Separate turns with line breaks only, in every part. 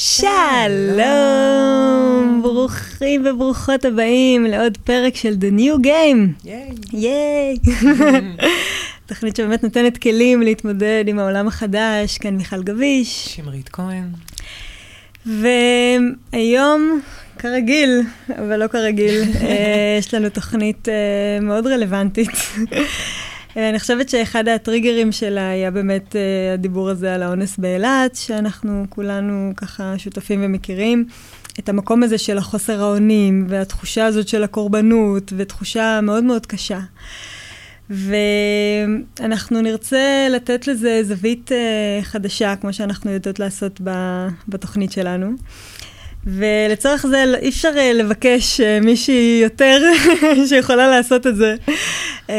שלום! ברוכים וברוכות הבאים לעוד פרק של The New Game.
ייי.
תוכנית שבאמת נותנת כלים להתמודד עם העולם החדש, כאן מיכל גביש.
שמרית כהן.
והיום, כרגיל, אבל לא כרגיל, אה, יש לנו תוכנית אה, מאוד רלוונטית. אה, אני חושבת שאחד הטריגרים שלה היה באמת הדיבור הזה על האונס באילת, שאנחנו כולנו ככה שותפים ומכירים. את המקום הזה של החוסר האונים, והתחושה הזאת של הקורבנות, ותחושה מאוד מאוד קשה. ואנחנו נרצה לתת לזה זווית uh, חדשה, כמו שאנחנו יודעות לעשות בתוכנית שלנו. ולצורך זה אי אפשר uh, לבקש uh, מישהי יותר שיכולה לעשות את זה, uh,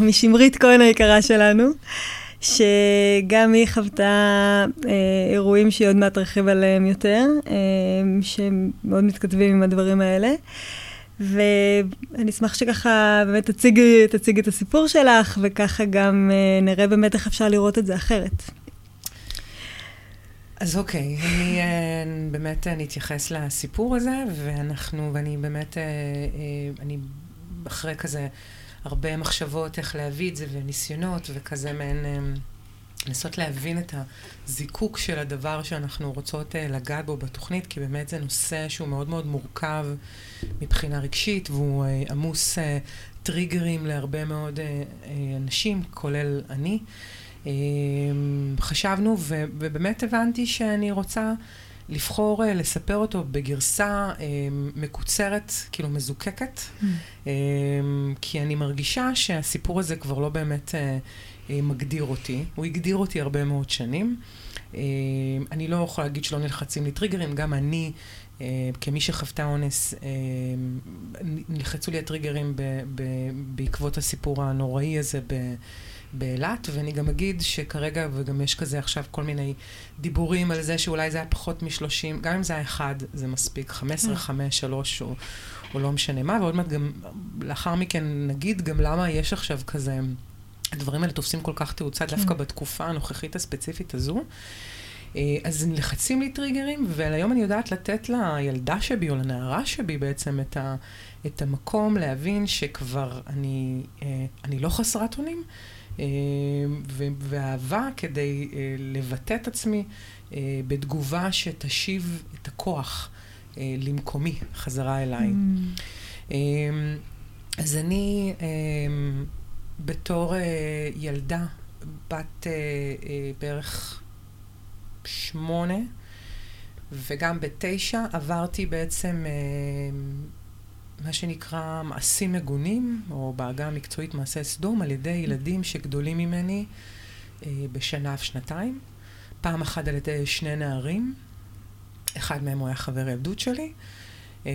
משמרית כהן היקרה שלנו, שגם היא חוותה אירועים שהיא עוד מעט תרחיב עליהם יותר, שמאוד מתכתבים עם הדברים האלה. ואני אשמח שככה באמת תציגי, תציגי את הסיפור שלך, וככה גם נראה באמת איך אפשר לראות את זה אחרת.
אז אוקיי, אני uh, באמת אני אתייחס לסיפור הזה, ואנחנו, ואני באמת, uh, אני אחרי כזה הרבה מחשבות איך להביא את זה, וניסיונות, וכזה מעין... לנסות להבין את הזיקוק של הדבר שאנחנו רוצות לגעת בו בתוכנית, כי באמת זה נושא שהוא מאוד מאוד מורכב מבחינה רגשית, והוא עמוס טריגרים להרבה מאוד אנשים, כולל אני. Uh, חשבנו, ובאמת הבנתי שאני רוצה לבחור uh, לספר אותו בגרסה uh, מקוצרת, כאילו מזוקקת, mm. uh, כי אני מרגישה שהסיפור הזה כבר לא באמת... Uh, אה, מגדיר אותי. הוא הגדיר אותי הרבה מאוד שנים. אה, אני לא יכולה להגיד שלא נלחצים לי טריגרים, גם אני, אה, כמי שחוותה אונס, נלחצו לי הטריגרים בעקבות הסיפור הנוראי הזה באילת, ואני גם אגיד שכרגע, וגם יש כזה עכשיו כל מיני דיבורים על זה שאולי זה היה פחות מ-30, גם אם זה היה אחד, זה מספיק, 15, 5, 3, או, או לא משנה מה, ועוד מעט גם, לאחר מכן נגיד גם למה יש עכשיו כזה... הדברים האלה תופסים כל כך תאוצה כן. דווקא בתקופה הנוכחית הספציפית הזו. אה, אז נלחצים לי טריגרים, והיום אני יודעת לתת לילדה שבי, או לנערה שבי בעצם, את, ה, את המקום להבין שכבר אני, אה, אני לא חסרת אונים, ואהבה כדי לבטא את עצמי בתגובה שתשיב את הכוח למקומי, חזרה אליי. Mm. אז אני... בתור ילדה, בת בערך שמונה, וגם בתשע, עברתי בעצם מה שנקרא מעשים מגונים, או בעגה המקצועית מעשה סדום, על ידי ילדים שגדולים ממני uh, בשנה ושנתיים. פעם אחת על ידי שני נערים, אחד מהם הוא היה חבר ילדות שלי. Uh,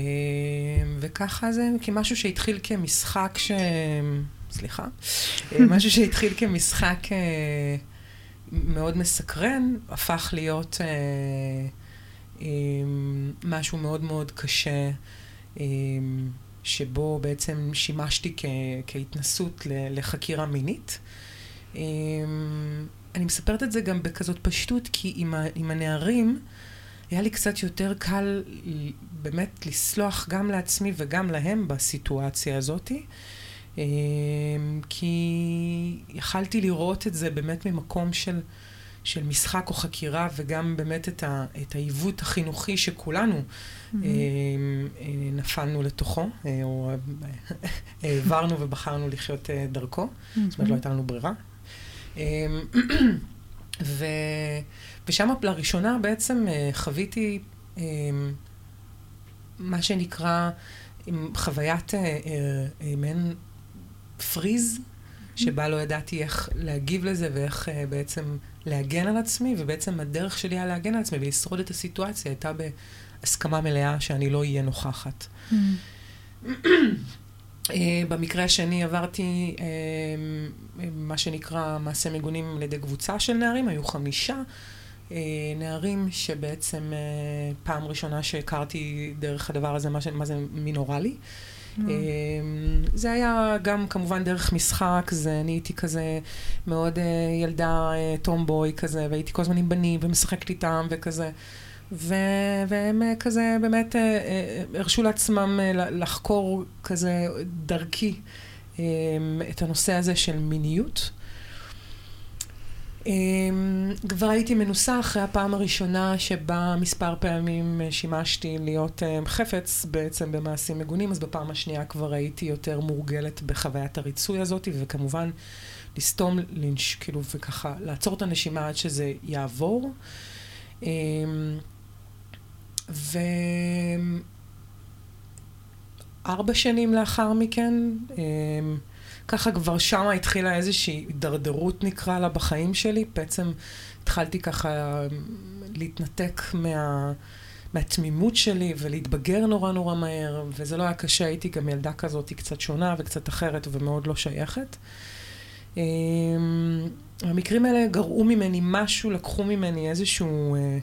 וככה זה כמשהו שהתחיל כמשחק ש... סליחה, אה, משהו שהתחיל כמשחק אה, מאוד מסקרן, הפך להיות אה, משהו מאוד מאוד קשה, שבו בעצם שימשתי כ- כהתנסות לחקירה מינית. אני מספרת את זה גם בכזאת פשטות, כי עם, ה- עם הנערים, היה לי קצת יותר קל באמת לסלוח גם לעצמי וגם להם בסיטואציה הזאתי. אמ, כי יכלתי לראות את זה באמת ממקום של, של משחק או חקירה, וגם באמת את, ה, את העיוות החינוכי שכולנו. נפלנו לתוכו, אה, או העברנו ובחרנו לחיות דרכו. זאת אומרת, לא הייתה לנו ברירה. ו, ושם לראשונה בעצם חוויתי מה שנקרא חוויית מעין פריז, שבה לא ידעתי איך להגיב לזה ואיך בעצם להגן על עצמי, ובעצם הדרך שלי היה להגן על עצמי ולשרוד את הסיטואציה הייתה בהסכמה מלאה שאני לא אהיה נוכחת. Mm. uh, במקרה השני עברתי uh, מה שנקרא מעשה מגונים על ידי קבוצה של נערים, היו חמישה uh, נערים שבעצם פעם ראשונה שהכרתי דרך הדבר הזה, מה, ש... מה זה מינורלי. אמ, זה היה גם כמובן דרך משחק, זה, אני הייתי כזה מאוד ילדה uh, טומבוי כזה, והייתי כל הזמן עם בנים ומשחקת איתם וכזה. ו- והם אה, כזה באמת אה, אה, הרשו לעצמם לחקור כזה דרכי את הנושא הזה של מיניות. כבר הייתי מנוסה אחרי הפעם הראשונה שבה מספר פעמים שימשתי להיות חפץ בעצם במעשים מגונים, אז בפעם השנייה כבר הייתי יותר מורגלת בחוויית הריצוי הזאת, וכמובן לסתום לינץ', כאילו, וככה לעצור את הנשימה עד שזה יעבור. וארבע שנים לאחר מכן, אמ, ככה כבר שמה התחילה איזושהי הידרדרות נקרא לה בחיים שלי. בעצם התחלתי ככה להתנתק מה... מהתמימות שלי ולהתבגר נורא נורא מהר, וזה לא היה קשה, הייתי גם ילדה כזאת קצת שונה וקצת אחרת ומאוד לא שייכת. אמ, המקרים האלה גרעו ממני משהו, לקחו ממני איזשהו... אה,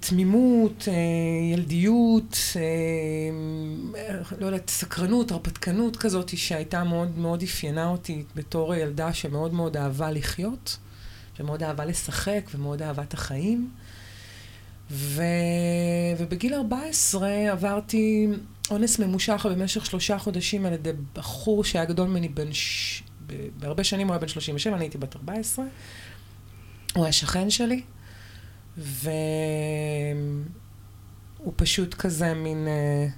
תמימות, אה, ילדיות, אה, לא יודעת, סקרנות, הרפתקנות כזאת, שהייתה מאוד מאוד אפיינה אותי בתור ילדה שמאוד מאוד אהבה לחיות, שמאוד אהבה לשחק ומאוד אהבה את החיים. ו... ובגיל 14 עברתי אונס ממושך במשך שלושה חודשים על ידי בחור שהיה גדול ממני בן... ש... בהרבה שנים הוא היה בן 37, אני הייתי בת 14. הוא היה שכן שלי. והוא פשוט כזה מין... אה,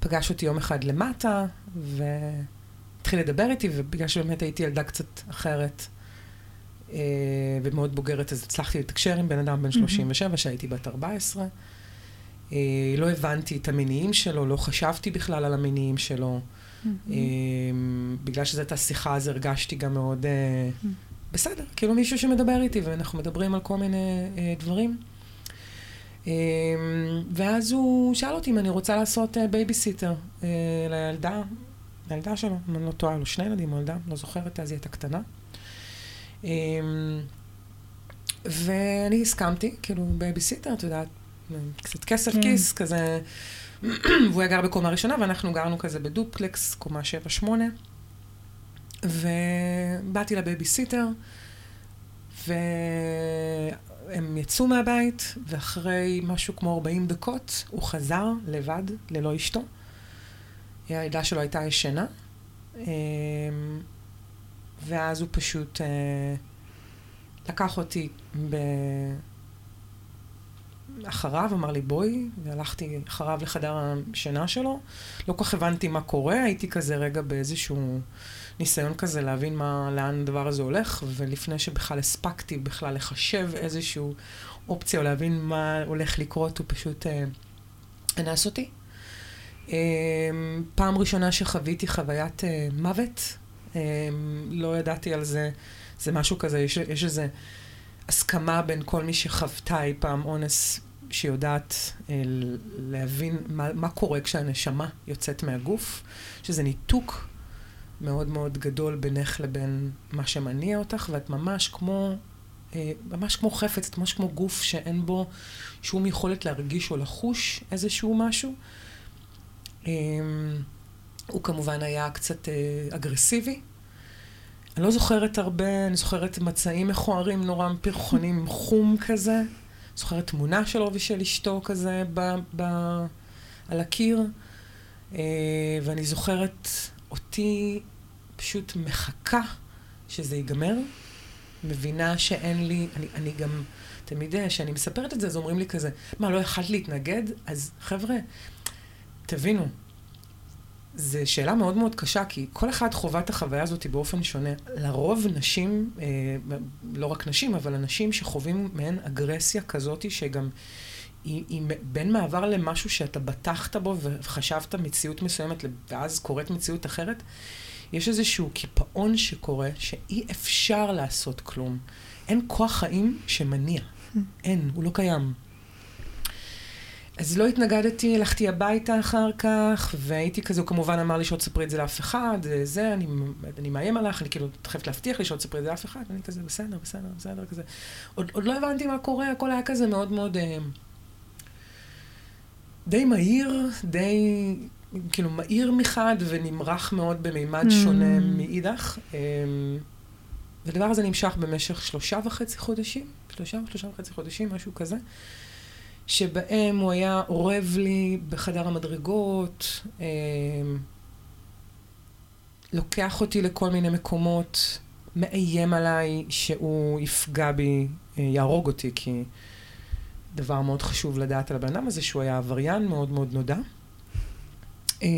פגש אותי יום אחד למטה, והתחיל לדבר איתי, ובגלל שבאמת הייתי ילדה קצת אחרת אה, ומאוד בוגרת, אז הצלחתי לתקשר עם בן אדם בן 37, שהייתי בת 14. אה, לא הבנתי את המניעים שלו, לא חשבתי בכלל על המניעים שלו. בגלל שזו הייתה שיחה, אז הרגשתי גם מאוד... בסדר, כאילו מישהו שמדבר איתי, ואנחנו מדברים על כל מיני אה, דברים. אה, ואז הוא שאל אותי אם אני רוצה לעשות אה, בייביסיטר אה, לילדה, לילדה שלו, אם אני לא טועה, לו שני ילדים או ילדה, לא זוכרת, אז היא הייתה קטנה. אה, ואני הסכמתי, כאילו בייביסיטר, את יודעת, קצת כסף כן. כיס, כזה, והוא היה גר בקומה ראשונה, ואנחנו גרנו כזה בדופלקס, קומה 7-8. ובאתי לבייביסיטר, והם יצאו מהבית, ואחרי משהו כמו 40 דקות הוא חזר לבד, ללא אשתו. הילדה שלו הייתה ישנה, אמ, ואז הוא פשוט אה, לקח אותי ב... אחריו, אמר לי בואי, והלכתי אחריו לחדר השינה שלו. לא כל כך הבנתי מה קורה, הייתי כזה רגע באיזשהו ניסיון כזה להבין מה, לאן הדבר הזה הולך, ולפני שבכלל הספקתי בכלל לחשב איזושהי אופציה או להבין מה הולך לקרות, הוא פשוט אה, אנס אותי. אה, פעם ראשונה שחוויתי חוויית אה, מוות, אה, לא ידעתי על זה, זה משהו כזה, יש, יש איזה הסכמה בין כל מי שחוותה אי פעם אונס, שיודעת אה, להבין מה, מה קורה כשהנשמה יוצאת מהגוף, שזה ניתוק מאוד מאוד גדול בינך לבין מה שמניע אותך, ואת ממש כמו, אה, ממש כמו חפץ, ממש כמו גוף שאין בו שום יכולת להרגיש או לחוש איזשהו משהו. אה, הוא כמובן היה קצת אה, אגרסיבי. אני לא זוכרת הרבה, אני זוכרת מצעים מכוערים נורא פרחונים, חום כזה. זוכרת תמונה שלו ושל אשתו כזה ב, ב, על הקיר. ואני זוכרת אותי פשוט מחכה שזה ייגמר, מבינה שאין לי, אני, אני גם, תמיד כשאני מספרת את זה, אז אומרים לי כזה, מה, לא יכלת להתנגד? אז חבר'ה, תבינו, זו שאלה מאוד מאוד קשה, כי כל אחד חווה את החוויה הזאת באופן שונה. לרוב נשים, אה, לא רק נשים, אבל אנשים שחווים מעין אגרסיה כזאת, שגם היא, היא בין מעבר למשהו שאתה בטחת בו וחשבת מציאות מסוימת, ואז קורית מציאות אחרת, יש איזשהו קיפאון שקורה, שאי אפשר לעשות כלום. אין כוח חיים שמניע. אין, הוא לא קיים. אז לא התנגדתי, הלכתי הביתה אחר כך, והייתי כזה, הוא כמובן אמר לי שלא תספרי את זה לאף אחד, זה, אני, אני מאיים עליך, אני כאילו חייבת להבטיח לי שלא תספרי את זה לאף אחד, ואני כזה, בסדר, בסדר, בסדר, כזה. עוד, עוד לא הבנתי מה קורה, הכל היה כזה מאוד מאוד... אה, די מהיר, די כאילו מהיר מחד ונמרח מאוד במימד mm. שונה מאידך. אמ, והדבר הזה נמשך במשך שלושה וחצי חודשים, שלושה או שלושה וחצי חודשים, משהו כזה, שבהם הוא היה אורב לי בחדר המדרגות, אה, לוקח אותי לכל מיני מקומות, מאיים עליי שהוא יפגע בי, אה, יהרוג אותי, כי דבר מאוד חשוב לדעת על הבן אדם הזה, שהוא היה עבריין מאוד מאוד נודע. אה,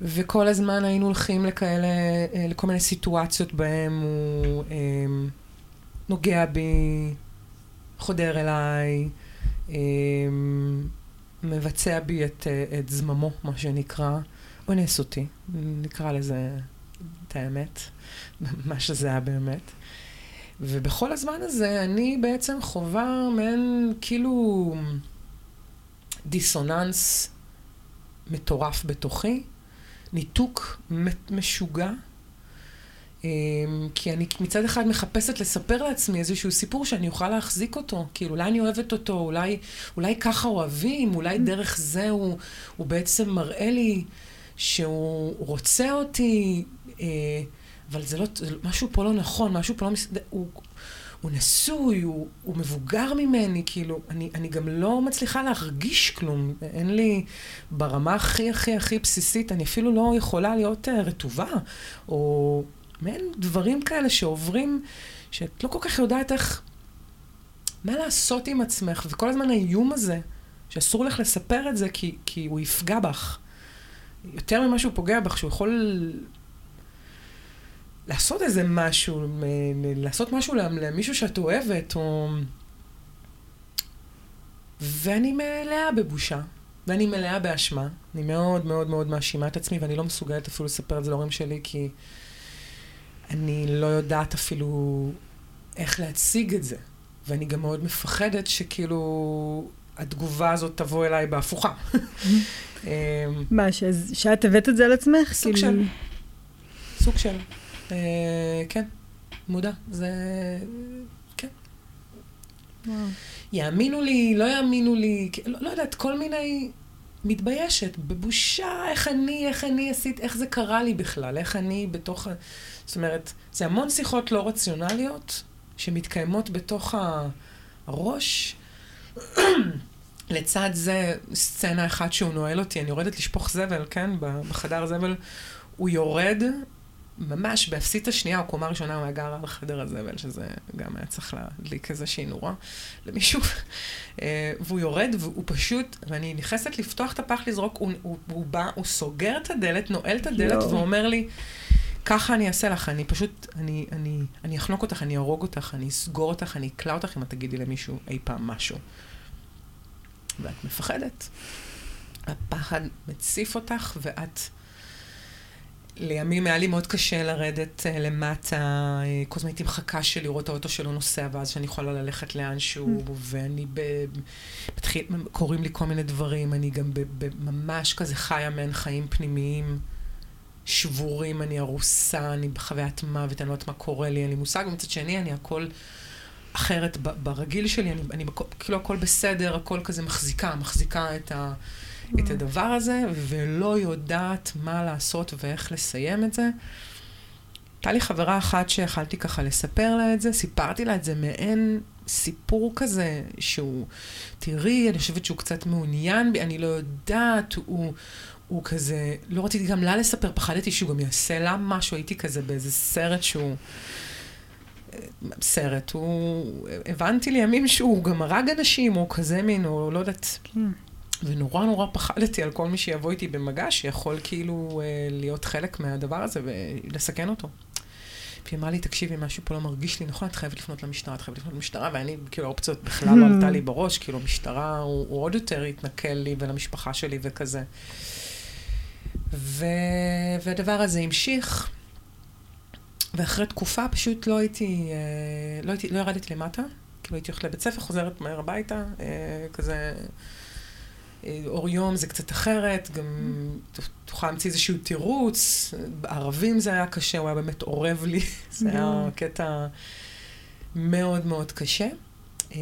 וכל הזמן היינו הולכים לכאלה, אה, לכל מיני סיטואציות בהם הוא אה, נוגע בי, חודר אליי, אה, מבצע בי את, את זממו, מה שנקרא, אונס אותי, נקרא לזה את האמת, מה שזה היה באמת. ובכל הזמן הזה אני בעצם חווה מעין כאילו דיסוננס מטורף בתוכי. ניתוק משוגע. אמ, כי אני מצד אחד מחפשת לספר לעצמי איזשהו סיפור שאני אוכל להחזיק אותו. כאילו, אולי אני אוהבת אותו, אולי, אולי ככה אוהבים, אולי דרך זה הוא, הוא בעצם מראה לי שהוא רוצה אותי, אה, אבל זה לא, זה, משהו פה לא נכון, משהו פה לא מסתדר, הוא, הוא נשוי, הוא, הוא מבוגר ממני, כאילו, אני, אני גם לא מצליחה להרגיש כלום. אין לי, ברמה הכי הכי הכי בסיסית, אני אפילו לא יכולה להיות uh, רטובה, או מעין דברים כאלה שעוברים, שאת לא כל כך יודעת איך, מה לעשות עם עצמך, וכל הזמן האיום הזה, שאסור לך לספר את זה כי, כי הוא יפגע בך. יותר ממה שהוא פוגע בך, שהוא יכול לעשות איזה משהו, לעשות משהו למישהו שאת אוהבת, או... ואני מלאה בבושה, ואני מלאה באשמה. אני מאוד מאוד מאוד מאשימה את עצמי, ואני לא מסוגלת אפילו לספר את זה להורים שלי, כי אני לא יודעת אפילו איך להציג את זה. ואני גם מאוד מפחדת שכאילו התגובה הזאת תבוא אליי בהפוכה.
מה, שאת הבאת את זה על עצמך?
סוג כאילו- של. סוג של. אה, כן, מודע. זה... כן. יאמינו לי, לא יאמינו לי, לא, לא יודעת, כל מיני... מתביישת, בבושה, איך אני, איך אני עשית, איך זה קרה לי בכלל, איך אני בתוך ה... זאת אומרת, זה המון שיחות לא רציונליות שמתקיימות בתוך הראש. לצד זה, סצנה אחת שהוא נועל אותי, אני יורדת לשפוך זבל, כן, בחדר זבל, הוא יורד ממש באפסית השנייה, או קומה ראשונה, הוא היה גר על חדר הזבל, שזה גם היה צריך להדליק איזושהי נורה למישהו. אה, והוא יורד, והוא פשוט, ואני נכנסת לפתוח את הפח לזרוק, הוא, הוא, הוא בא, הוא סוגר את הדלת, נועל את הדלת, לא. ואומר לי, ככה אני אעשה לך, אני פשוט, אני, אני, אני אחנוק אותך, אני אהרוג אותך, אני אסגור אותך, אני אקלע אותך אם את תגידי למישהו אי פעם משהו. ואת מפחדת. הפחד מציף אותך, ואת... לימים היה לי מאוד קשה לרדת uh, למטה, uh, כל הזמן הייתי מחכה של לראות את האוטו שלו נוסע, ואז שאני יכולה ללכת לאנשהו, mm. ואני ב... מתחיל, קורים לי כל מיני דברים, אני גם ב, ב, ממש כזה חיה מעין חיים פנימיים שבורים, אני ארוסה, אני בחוויית מוות, אני לא יודעת מה קורה לי, אין לי מושג, ומצד שני אני הכל אחרת ברגיל שלי, אני, אני כאילו הכל בסדר, הכל כזה מחזיקה, מחזיקה את ה... את הדבר הזה, ולא יודעת מה לעשות ואיך לסיים את זה. הייתה לי חברה אחת שיכלתי ככה לספר לה את זה, סיפרתי לה את זה מעין סיפור כזה, שהוא, תראי, אני חושבת שהוא קצת מעוניין בי, אני לא יודעת, הוא, הוא כזה, לא רציתי גם לה לספר, פחדתי שהוא גם יעשה לה משהו, הייתי כזה באיזה סרט שהוא... סרט, הוא... הבנתי לימים שהוא גם הרג אנשים, או כזה מין, או לא יודעת. ונורא נורא פחדתי על כל מי שיבוא איתי במגע, שיכול כאילו אה, להיות חלק מהדבר הזה ולסכן אותו. והיא אמרה לי, תקשיבי, משהו פה לא מרגיש לי נכון, את חייבת לפנות למשטרה, את חייבת לפנות למשטרה, ואני, כאילו, האופציות בכלל לא עלתה לי בראש, כאילו, משטרה הוא, הוא עוד יותר התנכל לי ולמשפחה שלי וכזה. ו... והדבר הזה המשיך, ואחרי תקופה פשוט לא הייתי, אה, לא, הייתי, לא ירדתי למטה, כאילו הייתי הולכת לבית ספר, חוזרת מהר הביתה, אה, כזה... אור יום זה קצת אחרת, גם תוכל להמציא איזשהו תירוץ. בערבים זה היה קשה, הוא היה באמת אורב לי. זה היה קטע מאוד מאוד קשה. אמ,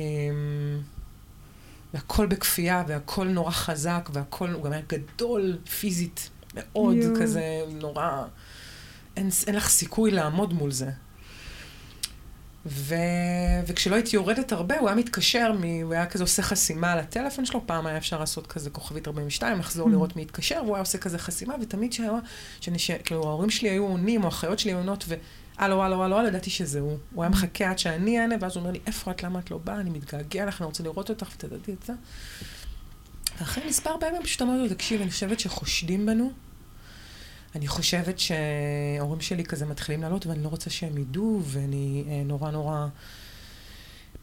והכל בכפייה, והכל נורא חזק, והכל, הוא גם היה גדול פיזית מאוד, כזה נורא... אין, אין לך סיכוי לעמוד מול זה. ו... וכשלא הייתי יורדת הרבה, הוא היה מתקשר, מ... הוא היה כזה עושה חסימה על הטלפון שלו, פעם היה אפשר לעשות כזה כוכבית 42, לחזור לראות מי התקשר, והוא היה עושה כזה חסימה, ותמיד שהיה, שנש... כאילו ההורים שלי היו עונים, או האחיות שלי היו עונות, והלו, הלו, הלו, הלו, ידעתי שזה הוא. הוא היה מחכה עד שאני אענה, ואז הוא אומר לי, איפה את, למה את לא באה, אני מתגעגע לך, אני רוצה לראות אותך, ותדעתי את זה. ואחרי מספר פעמים פשוט אמרתי לו, תקשיב, אני חושבת שחושדים בנו. אני חושבת שההורים שלי כזה מתחילים לעלות, ואני לא רוצה שהם ידעו, ואני אה, נורא נורא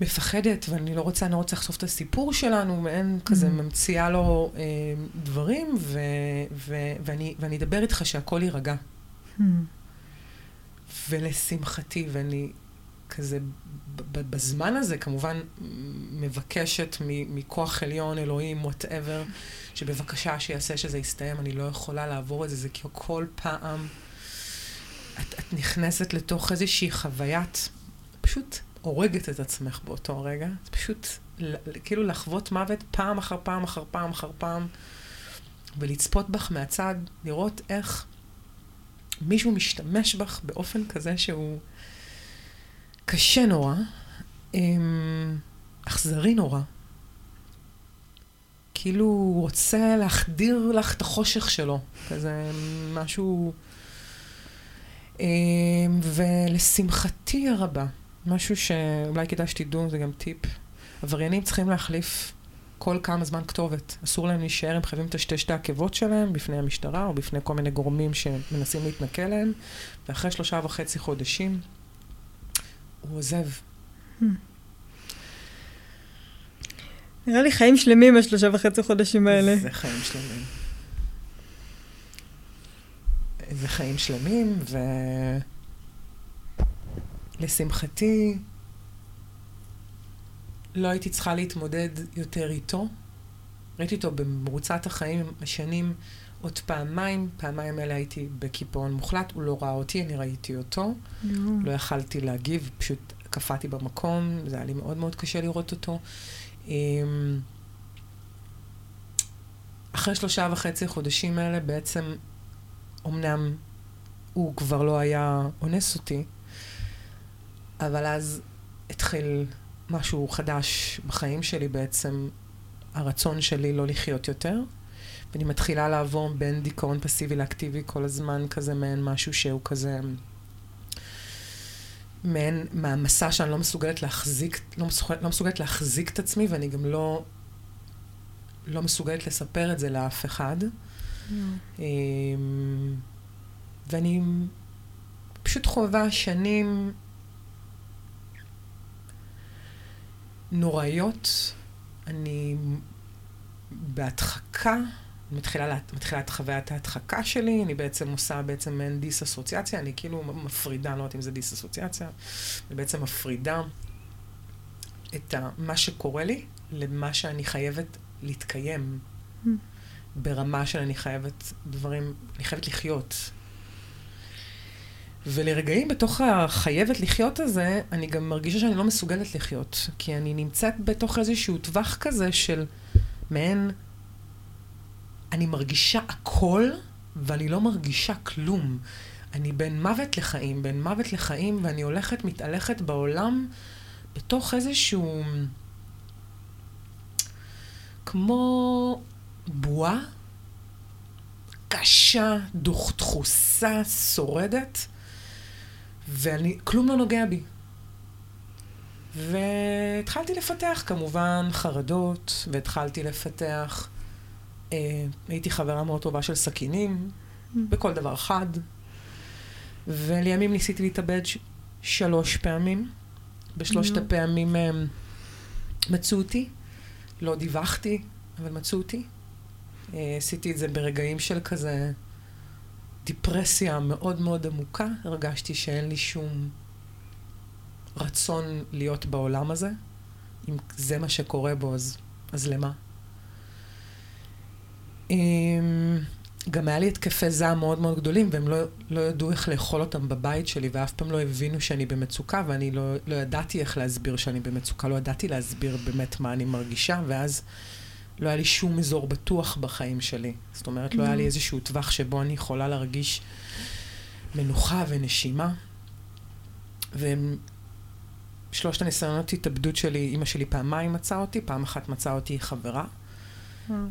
מפחדת, ואני לא רוצה, אני לא רוצה לחשוף את הסיפור שלנו, ואין כזה
Mm.
ממציאה לו אה, דברים, ו, ו, ואני, ואני אדבר איתך שהכל יירגע.
Hmm.
ולשמחתי, ואני כזה בזמן הזה כמובן מבקשת מכוח עליון, אלוהים, וואטאבר, שבבקשה שיעשה שזה יסתיים, אני לא יכולה לעבור את זה, זה כי כל פעם את, את נכנסת לתוך איזושהי חוויית, פשוט הורגת את עצמך באותו רגע, זה פשוט כאילו לחוות מוות פעם אחר פעם אחר פעם אחר פעם, ולצפות בך מהצד, לראות איך מישהו משתמש בך באופן כזה שהוא קשה נורא, אמ, אכזרי נורא. כאילו הוא רוצה להחדיר לך את החושך שלו, כזה משהו... אמ, ולשמחתי הרבה, משהו שאולי כדאי שתדעו, זה גם טיפ, עבריינים צריכים להחליף כל כמה זמן כתובת. אסור להם להישאר, הם חייבים לטשטש את העקבות שלהם בפני המשטרה או בפני כל מיני גורמים שמנסים להתנכל להם, ואחרי שלושה וחצי חודשים הוא עוזב.
נראה לי חיים שלמים השלושה וחצי חודשים האלה.
זה חיים שלמים. זה חיים שלמים, ולשמחתי, לא הייתי צריכה להתמודד יותר איתו. ראיתי אותו במרוצת החיים, השנים, עוד פעמיים, פעמיים אלה הייתי בקיפאון מוחלט, הוא לא ראה אותי, אני ראיתי אותו. לא יכלתי להגיב, פשוט קפאתי במקום, זה היה לי מאוד מאוד קשה לראות אותו. אמ, אחרי שלושה וחצי חודשים האלה בעצם, אמנם הוא כבר לא היה אונס אותי, אבל אז התחיל משהו חדש בחיים שלי בעצם, הרצון שלי לא לחיות יותר. ואני מתחילה לעבור בין דיכאון פסיבי לאקטיבי כל הזמן, כזה מעין משהו שהוא כזה... מעין מהמסע שאני לא מסוגלת להחזיק, לא מסוגלת, לא מסוגלת להחזיק את עצמי, ואני גם לא, לא מסוגלת לספר את זה לאף אחד.
יואו.
אמ, ואני פשוט חווה שנים נוראיות. אני בהדחקה, מתחילה, לה- מתחילה את חוויית ההדחקה שלי, אני בעצם עושה בעצם מעין דיס-אסוציאציה, אני כאילו מפרידה, אני לא יודעת אם זה דיס-אסוציאציה, אני בעצם מפרידה את ה, מה שקורה לי למה שאני חייבת להתקיים.
Mm.
ברמה של אני חייבת דברים, אני חייבת לחיות. ולרגעים בתוך החייבת לחיות הזה, אני גם מרגישה שאני לא מסוגלת לחיות. כי אני נמצאת בתוך איזשהו טווח כזה של מעין, אני מרגישה הכל, ואני לא מרגישה כלום. אני בין מוות לחיים, בין מוות לחיים, ואני הולכת, מתהלכת בעולם בתוך איזשהו... כמו בועה קשה, דוח, דחוסה, שורדת, ואני, כלום לא נוגע בי. והתחלתי לפתח כמובן חרדות, והתחלתי לפתח, הייתי חברה מאוד טובה של סכינים, בכל דבר חד, ולימים ניסיתי להתאבד ש- שלוש פעמים. בשלושת. הפעמים אה, מצאו אותי, לא דיווחתי, אבל מצאו אותי. אה, עשיתי את זה ברגעים של כזה דיפרסיה מאוד מאוד עמוקה. הרגשתי שאין לי שום רצון להיות בעולם הזה. אם זה מה שקורה בו, אז, אז למה? גם היה לי התקפי זעם מאוד מאוד גדולים, והם לא, לא ידעו איך לאכול אותם בבית שלי, ואף פעם לא הבינו שאני במצוקה, ואני לא, לא ידעתי איך להסביר שאני במצוקה, לא ידעתי להסביר באמת מה אני מרגישה, ואז לא היה לי שום אזור בטוח בחיים שלי. זאת אומרת, לא היה לי
Mm.
איזשהו טווח שבו אני יכולה להרגיש מנוחה ונשימה. והם שלושת הניסיונות התאבדות שלי, אימא שלי פעמיים מצאה אותי, פעם אחת מצאה אותי חברה.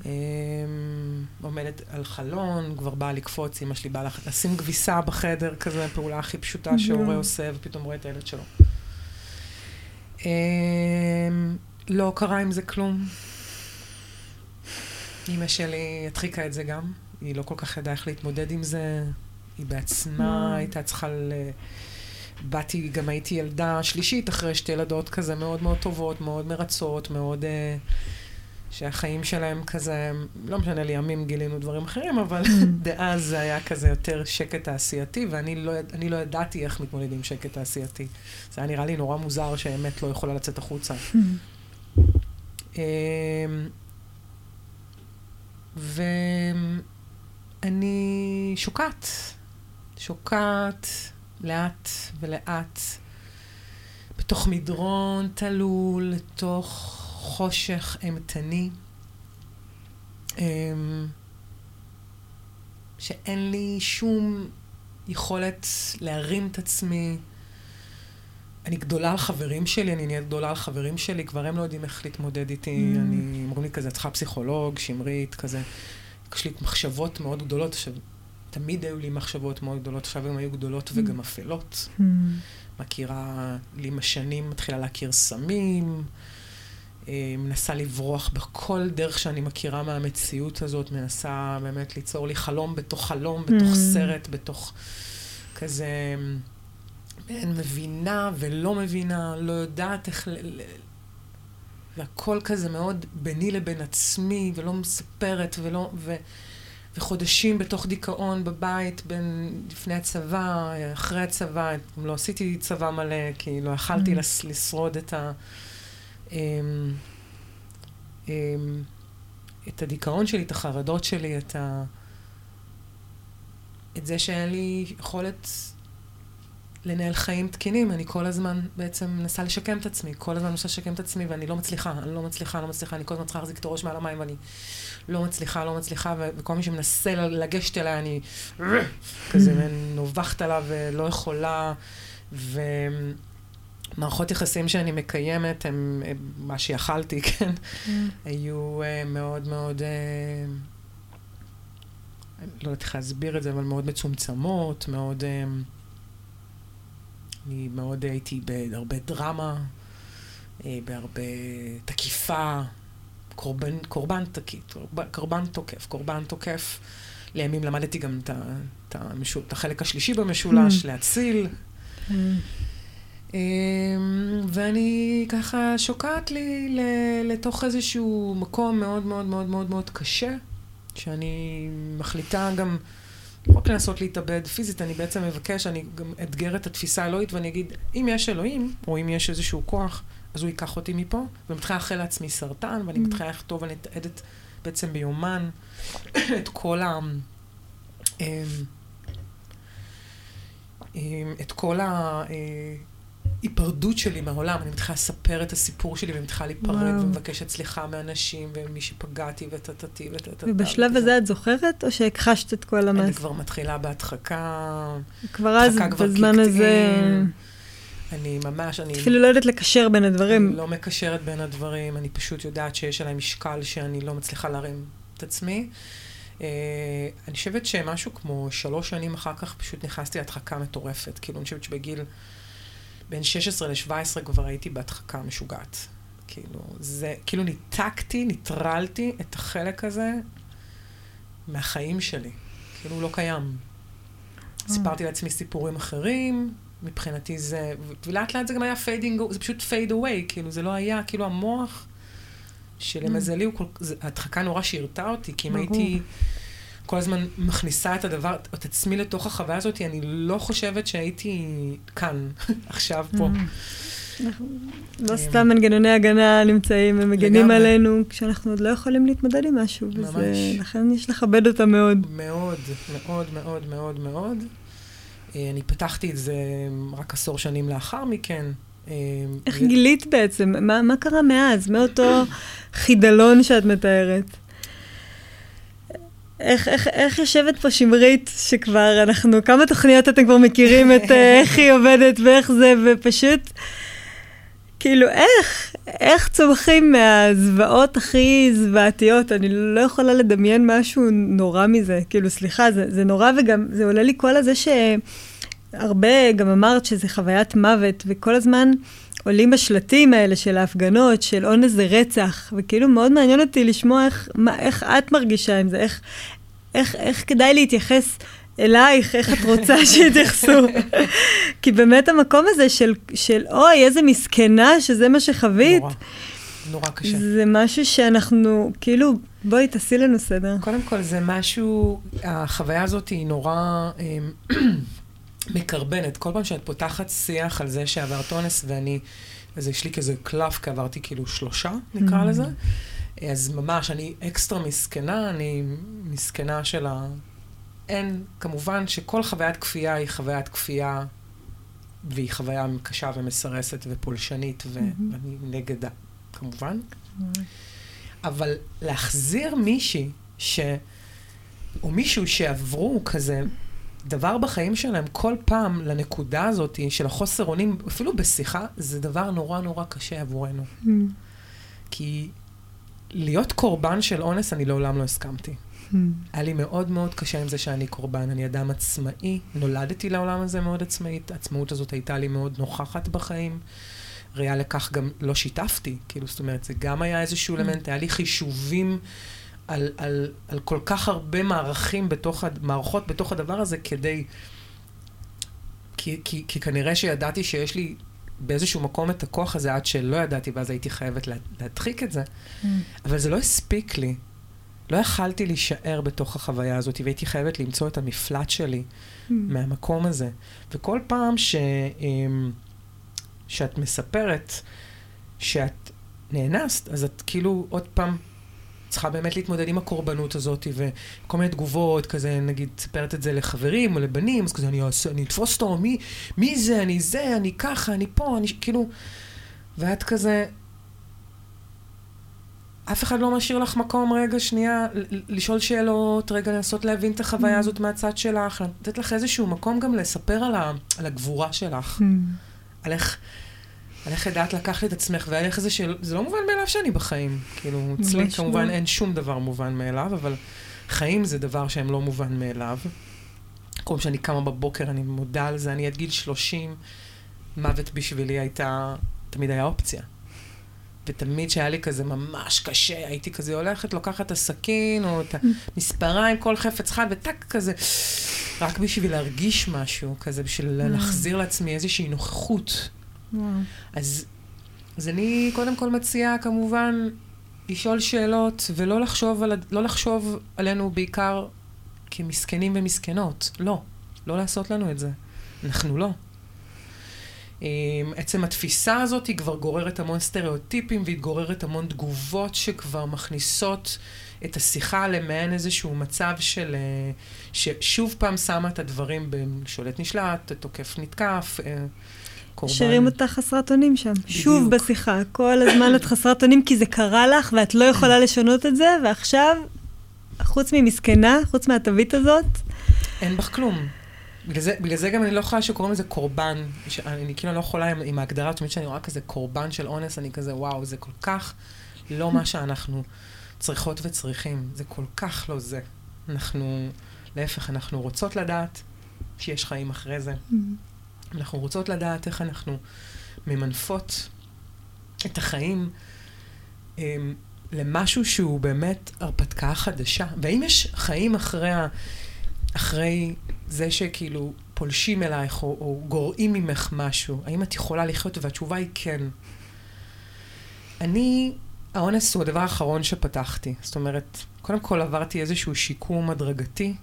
אמ, עומדת על חלון, כבר באה לקפוץ, אמא שלי באה לשים כביסה בחדר, כזה פעולה הכי פשוטה שהורה עושה, ופתאום רואה את הילד שלו. אמ, לא קרה עם זה כלום. אמא שלי הדחיקה את זה גם, היא לא כל כך ידעה איך להתמודד עם זה. היא בעצמה
וואו.
הייתה צריכה ל... באתי, גם הייתי ילדה שלישית אחרי שתי ילדות כזה מאוד מאוד טובות, מאוד מרצות, מאוד... אה, שהחיים שלהם כזה, לא משנה, לימים גילינו דברים אחרים, אבל דאז זה היה כזה יותר שקט תעשייתי, ואני לא, לא ידעתי איך מתמודדים עם שקט תעשייתי. זה היה נראה לי נורא מוזר שהאמת לא יכולה לצאת החוצה. אמ, ואני שוקעת, שוקעת לאט ולאט, בתוך מדרון תלול, לתוך חושך אימתני, אמ, שאין לי שום יכולת להרים את עצמי. אני גדולה על חברים שלי, אני נהיית גדולה על חברים שלי, כבר הם לא יודעים איך להתמודד איתי.
Mm.
אני, אומרים לי כזה, את צריכה פסיכולוג, שמרית, כזה. יש לי מחשבות מאוד גדולות. עכשיו, תמיד היו לי מחשבות מאוד גדולות, עכשיו הן היו גדולות וגם אפלות. מכירה לי עם השנים, מתחילה להכיר סמים, מנסה לברוח בכל דרך שאני מכירה מהמציאות הזאת, מנסה באמת ליצור לי חלום בתוך חלום, בתוך
Mm.
סרט, בתוך כזה... מעין מבינה ולא מבינה, לא יודעת איך... ל... והכל כזה מאוד ביני לבין עצמי, ולא מספרת, ולא... ו... וחודשים בתוך דיכאון בבית, בין לפני הצבא, אחרי הצבא, גם לא עשיתי צבא מלא, כי לא יכלתי
Mm.
לס, לשרוד את ה... אמ, אמ, את הדיכאון שלי, את החרדות שלי, את ה... את זה שאין לי יכולת לנהל חיים תקינים. אני כל הזמן בעצם מנסה לשקם את עצמי, כל הזמן מנסה לשקם את עצמי, ואני לא מצליחה, אני לא מצליחה, לא מצליחה, אני כל הזמן צריכה להחזיק את הראש מעל המים, ואני לא מצליחה, לא מצליחה, ו- וכל מי שמנסה לגשת אליי, אני כזה נובחת עליו ולא יכולה, ומערכות יחסים שאני מקיימת, הם הם מה שיכלתי, כן? היו uh, מאוד מאוד, uh, לא יודעת איך להסביר את זה, אבל מאוד מצומצמות, מאוד, uh, אני מאוד הייתי בהרבה דרמה, uh, בהרבה תקיפה, קורבן, קורבן תקית, קורבן, קורבן תוקף, קורבן תוקף. לימים למדתי גם את, החלק השלישי במשולש,
Mm.
להציל. אמ, ואני ככה שוקעת לי לתוך איזשהו מקום מאוד מאוד מאוד מאוד מאוד קשה, שאני מחליטה גם לא רק לנסות להתאבד פיזית, אני בעצם מבקש, אני גם אתגר את התפיסה האלוהית ואני אגיד, אם יש אלוהים, או אם יש איזשהו כוח, אז הוא ייקח אותי מפה, ומתחילה לאחל לעצמי סרטן, ואני
Mm.
מתחילה לכתוב, אני אתעדת בעצם ביומן את כל ה... אמ, אמ, את כל ה... היפרדות שלי מהעולם, אני מתחילה לספר את הסיפור שלי ומתחילה להיפרד. ומבקשת סליחה מאנשים ומי שפגעתי וטטטי וטטטה.
ובשלב הזה את זוכרת, או שהכחשת את כל
אני
המס?
כבר מתחילה בהדחקה,
כבר אז, בזמן הזה.
אני ממש, אני
אפילו לא יודעת לקשר בין הדברים.
אני לא מקשרת בין הדברים, אני פשוט יודעת שיש עליי משקל שאני לא מצליחה להרים את עצמי. Uh, אני חושבת שמשהו כמו שלוש שנים אחר כך פשוט נכנסתי להדחקה מטורפת. כאילו, אני חושבת שבגיל בין 16 ל-17 כבר הייתי בהדחקה משוגעת. כאילו, זה, כאילו ניתקתי, ניטרלתי את החלק הזה מהחיים שלי. כאילו, הוא לא קיים. סיפרתי לעצמי סיפורים אחרים, מבחינתי זה, ולאט לאט זה גם היה fading, זה פשוט fade away, כאילו זה לא היה, כאילו המוח, שלמזלי הוא כל, זה, ההדחקה נורא שירתה אותי, כי אם. הייתי כל הזמן מכניסה את הדבר, את עצמי לתוך החוויה הזאת, אני לא חושבת שהייתי כאן, עכשיו פה.
לא סתם מנגנוני הגנה נמצאים, הם מגנים. עלינו כשאנחנו עוד לא יכולים להתמודד עם משהו, וזה, לכן יש לכבד אותם מאוד.
מאוד, מאוד, מאוד, מאוד, מאוד. אה, אני פתחתי את זה רק עשור שנים לאחר מכן. אה,
איך גילית בעצם? מה, מה קרה מאז, מאותו חידלון שאת מתארת? איך, איך, איך יושבת פה שמרית, שכבר אנחנו, כמה תוכניות אתם כבר מכירים את אה, איך היא עובדת ואיך זה, ופשוט כאילו, איך? איך צומחים מהזוועות הכי זוועתיות? אני לא יכולה לדמיין משהו נורא מזה. כאילו, סליחה, זה, זה נורא, וגם זה עולה לי כל הזה שהרבה, גם אמרת שזה חוויית מוות, וכל הזמן עולים השלטים האלה של ההפגנות, של אונס זה רצח, וכאילו מאוד מעניין אותי לשמוע איך, מה, איך את מרגישה עם זה, איך, איך, איך כדאי להתייחס אלייך, איך את רוצה שיתייחסו. כי באמת המקום הזה של, של אוי, איזה מסכנה שזה מה שחווית.
נורא, נורא קשה.
זה משהו שאנחנו, כאילו, בואי תעשי לנו סדר.
קודם כל, זה משהו, החוויה הזאת היא נורא אמ, מקרבנת. כל פעם שאת פותחת שיח על זה שעברת אונס, ואני, אז יש לי כזה קלף, כי עברתי כאילו שלושה, נקרא
Mm.
לזה. אז ממש, אני אקסטרה מסכנה, אני מסכנה של ה... אין, כמובן שכל חוויית כפייה היא חוויית כפייה, והיא חוויה קשה ומסרסת ופולשנית,
מהמם.
ואני נגדה, כמובן. אבל להחזיר מישהי ש... או מישהו שעברו כזה דבר בחיים שלהם כל פעם לנקודה הזאת של החוסר אונים, אפילו בשיחה, זה דבר נורא נורא קשה עבורנו.
Mm.
כי להיות קורבן של אונס, אני לעולם לא הסכמתי.
Mm.
היה לי מאוד מאוד קשה עם זה שאני קורבן. אני אדם עצמאי, נולדתי לעולם הזה מאוד עצמאית, העצמאות הזאת הייתה לי מאוד נוכחת בחיים. ראייה לכך גם לא שיתפתי, כאילו, זאת אומרת, זה גם היה איזשהו אלמנט, היה לי חישובים על, על, על כל כך הרבה מערכים בתוך, מערכות בתוך הדבר הזה, כדי... כי, כי, כי כנראה שידעתי שיש לי באיזשהו מקום את הכוח הזה עד שלא ידעתי, ואז הייתי חייבת לה, להדחיק את זה.
Mm.
אבל זה לא הספיק לי. לא יכלתי להישאר בתוך החוויה הזאת, והייתי חייבת למצוא את המפלט שלי
Mm.
מהמקום הזה. וכל פעם ש, אמ, שאת מספרת שאת נאנסת, אז את כאילו עוד פעם צריכה באמת להתמודד עם הקורבנות הזאת, וכל מיני תגובות, כזה, נגיד, מספרת את זה לחברים או לבנים, אז כזה, אני, אני אתפוס אותו, מי, מי זה, אני זה, אני ככה, אני פה, אני כאילו... ואת כזה, אף אחד לא משאיר לך מקום רגע שנייה לשאול שאלות, רגע לנסות להבין את החוויה
Mm.
הזאת מהצד שלך, לתת לך איזשהו מקום גם לספר על, ה, על הגבורה שלך,
Mm.
על איך, על איך ידעת לקחת את עצמך, ועל איך זה של... זה לא מובן מאליו שאני בחיים. כאילו, אצלי כמובן
לא.
אין שום דבר מובן מאליו, אבל חיים זה דבר שהם לא מובן מאליו. כל שאני קמה בבוקר, אני מודה על זה, אני עד גיל 30, מוות בשבילי הייתה, תמיד היה אופציה. ותמיד שהיה לי כזה ממש קשה, הייתי כזה הולכת, לוקחת את הסכין, או את המספריים, כל חפץ חד, וטק כזה, רק בשביל להרגיש משהו, כזה, בשביל
אה.
להחזיר לעצמי איזושהי נוכחות. אז, אז אני קודם כל מציעה כמובן לשאול שאלות ולא לחשוב, על, לא לחשוב עלינו בעיקר כמסכנים ומסכנות. לא, לא לעשות לנו את זה. אנחנו לא. אמ, עצם התפיסה הזאת היא כבר גוררת המון סטריאוטיפים והיא גוררת המון תגובות שכבר מכניסות את השיחה למעין איזשהו מצב של... אה, ששוב פעם שמה את הדברים בשולט נשלט, תוקף נתקף, אה, קורבן.
משאירים אותך חסרת אונים שם. שוב
בדיוק.
בשיחה. כל הזמן את חסרת אונים כי זה קרה לך ואת לא יכולה לשנות את זה, ועכשיו, חוץ ממסכנה, חוץ מהתווית הזאת,
אין בך כלום. בגלל זה, בגלל זה גם אני לא יכולה שקוראים לזה קורבן. ש- אני כאילו לא יכולה עם, עם ההגדרה, תמיד כשאני רואה כזה קורבן של אונס, אני כזה, וואו, זה כל כך לא מה שאנחנו צריכות וצריכים. זה כל כך לא זה. אנחנו, להפך, אנחנו רוצות לדעת שיש חיים אחרי זה. אנחנו רוצות לדעת איך אנחנו ממנפות את החיים הם, למשהו שהוא באמת הרפתקה חדשה. והאם יש חיים אחרי, ה, אחרי זה שכאילו פולשים אלייך או, או גורעים ממך משהו? האם את יכולה לחיות? והתשובה היא כן. אני, האונס הוא הדבר האחרון שפתחתי. זאת אומרת, קודם כל עברתי איזשהו שיקום הדרגתי.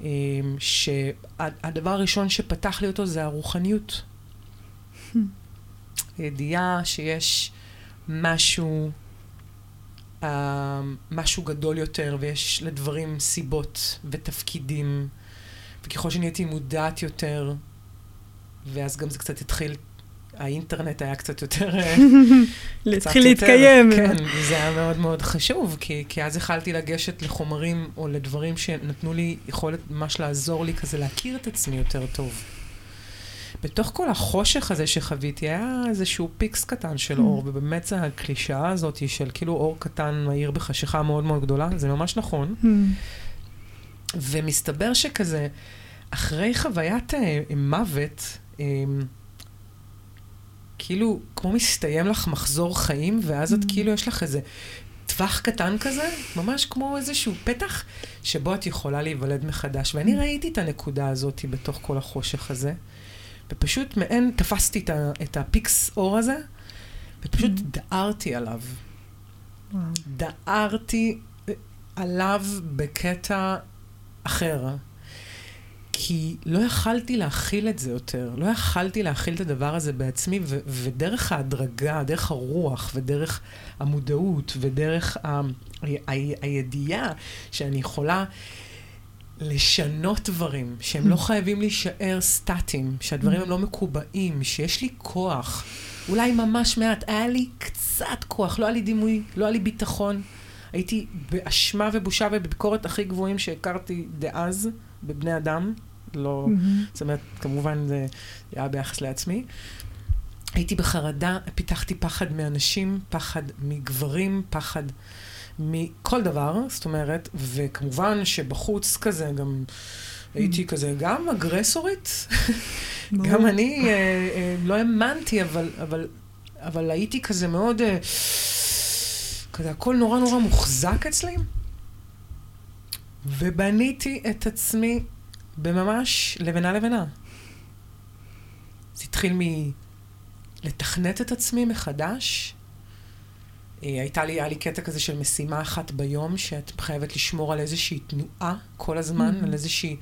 אמ, שהדבר הראשון שפתח לי אותו זה הרוחניות. ידיעה שיש משהו, אה, משהו גדול יותר, ויש לדברים סיבות ותפקידים, וככל שנהייתי מודעת יותר, ואז גם זה קצת התחיל, האינטרנט היה קצת יותר... אה,
להתחיל להתקיים.
כן, זה היה מאוד מאוד חשוב, כי, כי אז יכלתי לגשת לחומרים או לדברים שנתנו לי יכולת ממש לעזור לי כזה להכיר את עצמי יותר טוב. בתוך כל החושך הזה שחוויתי, היה איזשהו פיקס קטן של
Mm.
אור, ובאמת זה הקלישאה הזאת של כאילו אור קטן מאיר בחשיכה מאוד מאוד גדולה, זה ממש נכון.
Hmm.
ומסתבר שכזה, אחרי חוויית אה, מוות, אה, כאילו, כמו מסתיים לך מחזור חיים, ואז את
Mm.
כאילו, יש לך איזה טווח קטן כזה, ממש כמו איזשהו פתח, שבו את יכולה להיוולד מחדש. ואני
Mm.
ראיתי את הנקודה הזאת בתוך כל החושך הזה, ופשוט מעין, תפסתי את, ה, את ה fix אור הזה, ופשוט
Mm.
דהרתי עליו. דהרתי עליו בקטע אחר. כי לא יכלתי להכיל את זה יותר, לא יכלתי להכיל את הדבר הזה בעצמי, ו- ודרך ההדרגה, דרך הרוח, ודרך המודעות, ודרך ה- ה- ה- הידיעה שאני יכולה לשנות דברים, שהם לא חייבים להישאר סטטיים, שהדברים הם לא מקובעים, שיש לי כוח, אולי ממש מעט, היה לי קצת כוח, לא היה לי דימוי, לא היה לי ביטחון. הייתי באשמה ובושה ובביקורת הכי גבוהים שהכרתי דאז בבני אדם. לא,
מהמם.
זאת אומרת, כמובן זה היה ביחס לעצמי. הייתי בחרדה, פיתחתי פחד מאנשים, פחד מגברים, פחד מכל דבר, זאת אומרת, וכמובן שבחוץ כזה גם הייתי כזה גם אגרסורית. גם אני אה, אה, לא האמנתי, אבל, אבל, אבל הייתי כזה מאוד, אה, כזה הכל נורא נורא מוחזק אצלי, ובניתי את עצמי בממש לבנה לבנה. זה התחיל מלתכנת את עצמי מחדש. אה, הייתה לי, היה לי קטע כזה של משימה אחת ביום, שאת חייבת לשמור על איזושהי תנועה כל הזמן,
Mhm.
על איזושהי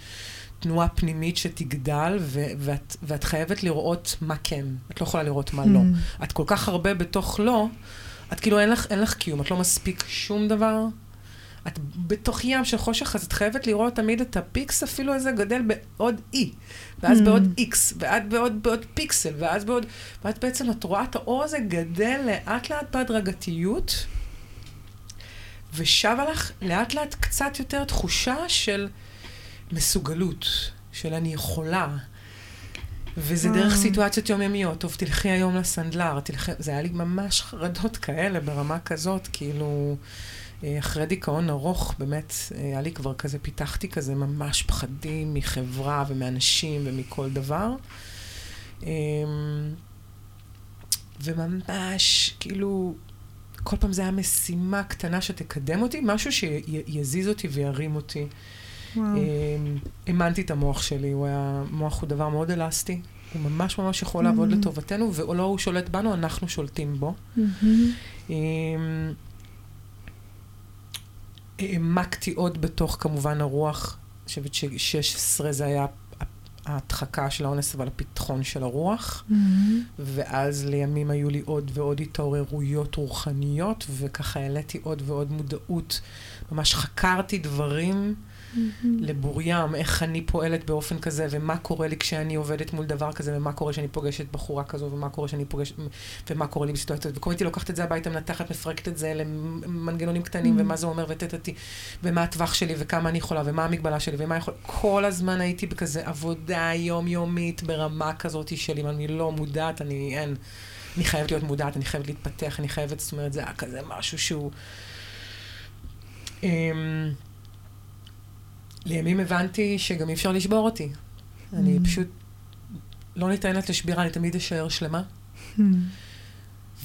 תנועה פנימית שתגדל, ו- ואת, ואת חייבת לראות מה כן. את לא יכולה לראות מה לא.
Hmm.
את כל כך הרבה בתוך לא, את כאילו אין לך, אין לך קיום, את לא מספיק שום דבר. את בתוך ים של חושך, אז את חייבת לראות תמיד את הפיקסל אפילו הזה גדל בעוד אי, ואז
Mm.
בעוד איקס, ואת בעוד, בעוד פיקסל, ואז בעוד, ואת בעצם, את רואה את האור הזה גדל לאט לאט בהדרגתיות, ושבה לך לאט לאט קצת יותר תחושה של מסוגלות, של אני יכולה. וזה דרך
וואו.
סיטואציות יומיומיות. טוב, תלכי היום לסנדלר, תלכי... זה היה לי ממש חרדות כאלה ברמה כזאת, כאילו, אחרי דיכאון ארוך, באמת, אה, היה לי כבר כזה, פיתחתי כזה ממש פחדים מחברה ומאנשים ומכל דבר. אמ, וממש, כאילו, כל פעם זה היה משימה קטנה שתקדם אותי, משהו שיזיז אותי וירים אותי.
וואו.
אמ, האמנתי את המוח שלי, הוא היה, מוח הוא דבר מאוד אלסטי, הוא ממש ממש יכול לעבוד
Mm.
לטובתנו, ולא הוא שולט בנו, אנחנו שולטים בו. העמקתי עוד בתוך כמובן הרוח, אני חושבת ש-16 זה היה ההדחקה של האונס, אבל הפתחון של הרוח.
מהמם.
ואז לימים היו לי עוד ועוד התעוררויות רוחניות, וככה העליתי עוד ועוד מודעות. ממש חקרתי דברים. לבוריים, איך אני פועלת באופן כזה, ומה קורה לי כשאני עובדת מול דבר כזה, ומה קורה כשאני פוגשת בחורה כזו, ומה קורה כשאני פוגשת, ומה קורה לי בסיטואציות. וכל הייתי לוקחת את זה הביתה, מנתחת, מפרקת את זה למנגנונים קטנים,
Mm.
ומה זה אומר, וטטטי, ומה הטווח שלי, וכמה אני יכולה, ומה המגבלה שלי, ומה יכול... כל הזמן הייתי בכזה עבודה יומיומית ברמה כזאת של אם אני לא מודעת, אני אין. אני חייבת להיות מודעת, אני חייבת להתפתח, אני חייבת, זאת אומרת, זה היה כזה משהו שהוא... לימים הבנתי שגם אי אפשר לשבור אותי. אני
Mm.
פשוט לא ניתנת לשבירה, אני תמיד אשאר שלמה.
מהמם.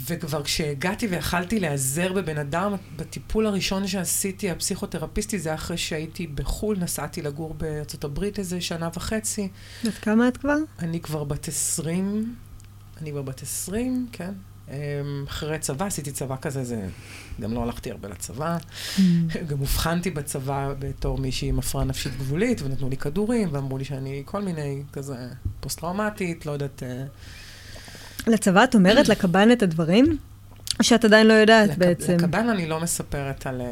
וכבר כשהגעתי ויכלתי להיעזר בבן אדם, בטיפול הראשון שעשיתי, הפסיכותרפיסטי, זה אחרי שהייתי בחו"ל, נסעתי לגור בארצות הברית איזה שנה וחצי.
בת כמה את כבר?
אני כבר בת 20, אני כבר בת 20, כן. אמ, אחרי צבא, עשיתי צבא כזה, זה... גם לא הלכתי הרבה לצבא. גם אובחנתי בצבא בתור מישהי עם הפרעה נפשית גבולית, ונתנו לי כדורים, ואמרו לי שאני כל מיני, כזה, פוסט-טראומטית, לא יודעת... אה,
לצבא את אומרת לקב"ן את הדברים? או שאת עדיין לא יודעת
לק-
בעצם?
לקב"ן אני לא מספרת על, אה,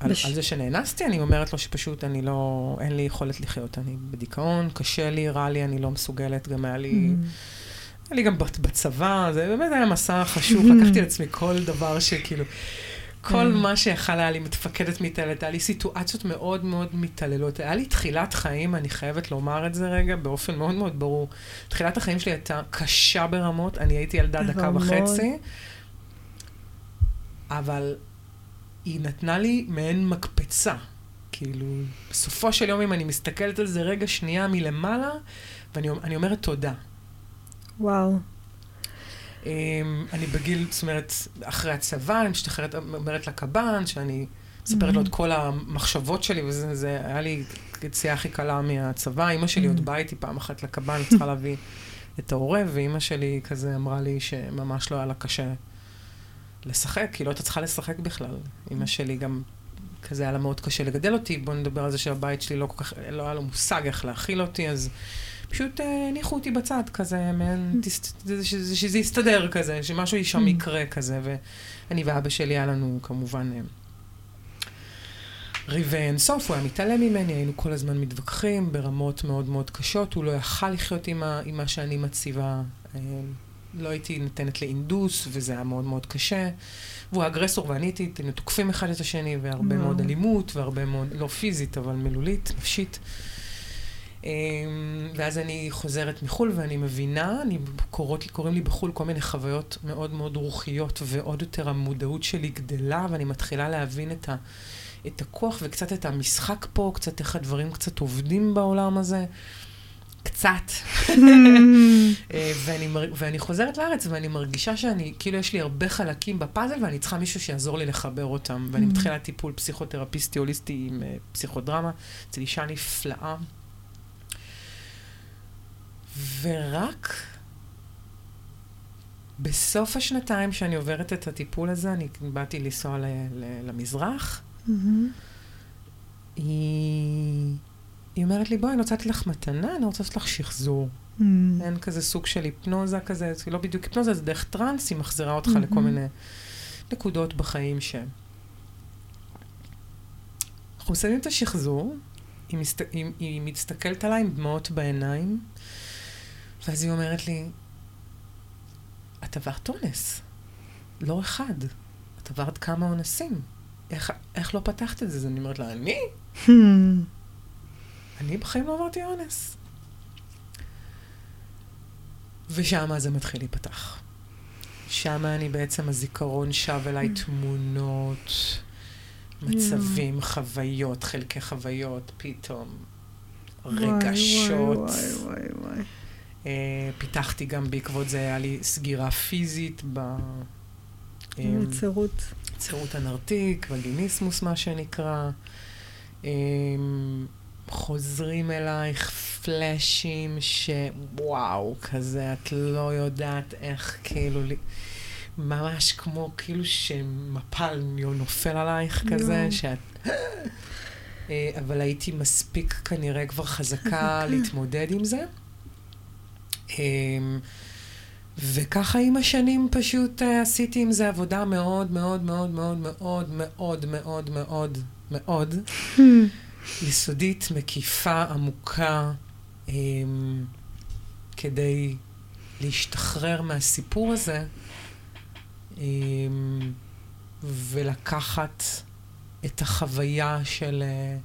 על,
בש-
על זה שנאנסתי, אני אומרת לו שפשוט אני לא, אין לי יכולת לחיות. אני בדיכאון, קשה לי, רע לי, אני לא מסוגלת, גם היה לי...
מהמם.
היה לי גם בצבא, זה באמת היה מסע חשוב. לקחתי על עצמי כל דבר שכאילו... כל מה שיכול היה לי מתפקדת מתעללת, היה לי סיטואציות מאוד מאוד מתעללות. היה לי תחילת חיים, אני חייבת לומר את זה רגע, באופן מאוד מאוד ברור. תחילת החיים שלי הייתה קשה ברמות, אני הייתי ילדה דקה וחצי, אבל היא נתנה לי מעין מקפצה. כאילו, בסופו של יום, אם אני מסתכלת על זה רגע שנייה מלמעלה, ואני אומרת תודה.
וואו.
Um, אני בגיל, זאת אומרת, אחרי הצבא, אני משתחררת, אומרת לקב"ן, שאני מספרת mm-hmm. לו את כל המחשבות שלי, וזה זה, היה לי יציאה הכי קלה מהצבא. אימא שלי mm-hmm. עוד באה איתי פעם אחת לקב"ן, צריכה להביא את העורב, ואימא שלי כזה אמרה לי שממש לא היה לה קשה לשחק, כי לא הייתה צריכה לשחק בכלל. אימא שלי גם, כזה היה לה מאוד קשה לגדל אותי. בואו נדבר על זה שהבית שלי לא כל כך, לא היה לו מושג איך להאכיל אותי, אז... פשוט אה, הניחו אותי בצד כזה, מעין, שזה יסתדר כזה, שמשהו שם mm. יקרה כזה, ואני ואבא שלי היה לנו כמובן אה, ריבי אינסוף, הוא היה מתעלם ממני, היינו כל הזמן מתווכחים ברמות מאוד מאוד קשות, הוא לא יכל לחיות עם, ה, עם מה שאני מציבה, אה, לא הייתי נותנת לאינדוס, וזה היה מאוד מאוד קשה. והוא האגרסור ואני הייתי, היינו תוקפים אחד את השני, והרבה מאוד אלימות, והרבה מאוד, לא פיזית, אבל מילולית, נפשית. אמ, ואז אני חוזרת מחו"ל ואני מבינה, אני קוראות, קוראים לי בחו"ל כל מיני חוויות מאוד מאוד רוחיות, ועוד יותר המודעות שלי גדלה, ואני מתחילה להבין את, ה, את הכוח וקצת את המשחק פה, קצת איך הדברים קצת עובדים בעולם הזה. קצת. אה, ואני, ואני חוזרת לארץ ואני מרגישה שאני, כאילו יש לי הרבה חלקים בפאזל ואני צריכה מישהו שיעזור לי לחבר אותם. ואני מתחילה טיפול פסיכותרפיסטי הוליסטי עם אה, פסיכודרמה אצל אישה נפלאה. ורק בסוף השנתיים שאני עוברת את הטיפול הזה, אני באתי לנסוע ל- ל- למזרח, mm-hmm. היא... היא אומרת לי, בואי, אני רוצה לתת לך מתנה, אני רוצה לתת לך שחזור. Mm. hmm אין כזה סוג של היפנוזה כזה, זה לא בדיוק היפנוזה, זה דרך טראנס, היא מחזירה אותך mm-hmm. לכל מיני נקודות בחיים ש... אנחנו מסיימים את השחזור, היא, מסת... היא, היא מסתכלת עליי עם דמעות בעיניים, ואז היא אומרת לי, את עברת אונס. לא אחד. את עברת כמה אונסים. איך, איך לא פתחת את זה? אז אני אומרת לה, אני? אני בחיים לא עברתי אונס. ושם זה מתחיל להיפתח. שם אני בעצם, הזיכרון שב אליי תמונות, מצבים, חוויות, חלקי חוויות, פתאום רגשות. וואי, וואי, וואי, וואי. פיתחתי גם בעקבות זה, היה לי סגירה פיזית ב...
בצירות.
אה, צירות הנרתיק, וגיניסמוס מה שנקרא. אה, חוזרים אלייך פלאשים שוואו, כזה, את לא יודעת איך, כאילו, ממש כמו כאילו שמפל נופל עלייך כזה, שאת... אבל הייתי מספיק כנראה כבר חזקה להתמודד עם זה. אמ, וככה עם השנים פשוט אה, עשיתי עם זה עבודה מאוד מאוד מאוד מאוד מאוד מאוד מאוד מאוד מאוד. יסודית, מקיפה, עמוקה, אמ, כדי להשתחרר מהסיפור הזה אמ, ולקחת את החוויה של אה,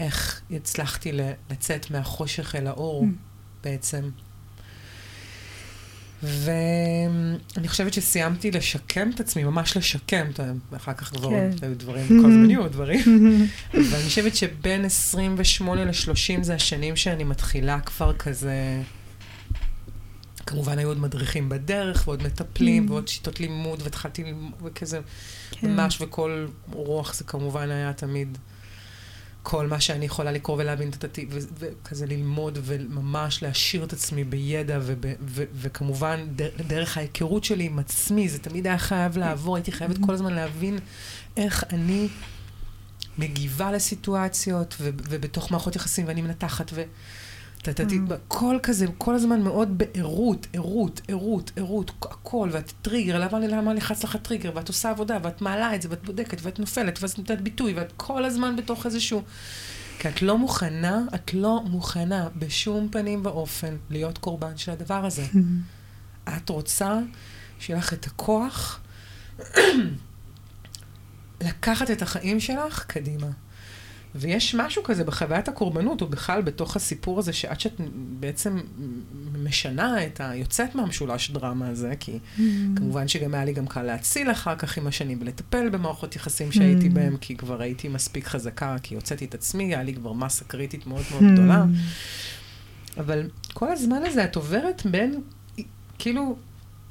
איך הצלחתי לצאת מהחושך אל האור. בעצם. ואני חושבת שסיימתי לשקם את עצמי, ממש לשקם, ואחר כך כבר כן. היו דברים, כל הזמן יהיו דברים. ואני חושבת שבין 28 ל-30 זה השנים שאני מתחילה כבר כזה... כמובן היו עוד מדריכים בדרך, ועוד מטפלים, mm. ועוד שיטות לימוד, והתחלתי ללמוד, וכזה, כן. ממש, וכל רוח זה כמובן היה תמיד כל מה שאני יכולה לקרוא ולהבין וכזה ללמוד וממש להשאיר את עצמי בידע, וכמובן דר, דרך ההיכרות שלי עם עצמי, זה תמיד היה חייב לעבור, הייתי חייבת כל הזמן להבין איך אני מגיבה לסיטואציות, ובתוך מערכות יחסים, ואני מנתחת, ו... טטטי, mm. כל כזה, כל הזמן מאוד בערות, ערות, ערות, ערות, הכל, ואת טריגר, למה, למה לחץ לך טריגר, ואת עושה עבודה, ואת מעלה את זה, ואת בודקת, ואת נופלת, ואת נותנת ביטוי, ואת כל הזמן בתוך איזשהו... כי את לא מוכנה, את לא מוכנה בשום פנים ואופן להיות קורבן של הדבר הזה. את רוצה שיהיה לך את הכוח לקחת את החיים שלך קדימה. ויש משהו כזה בחוויית הקורבנות, או בכלל בתוך הסיפור הזה, שעד שאת בעצם משנה את ה... יוצאת מהמשולש דרמה הזה, כי mm. כמובן שגם היה לי גם קל להציל אחר כך עם השנים ולטפל במערכות יחסים שהייתי mm. בהם, כי כבר הייתי מספיק חזקה, כי הוצאתי את עצמי, היה לי כבר מסה קריטית מאוד מאוד mm. גדולה. אבל כל הזמן הזה את עוברת בין, כאילו,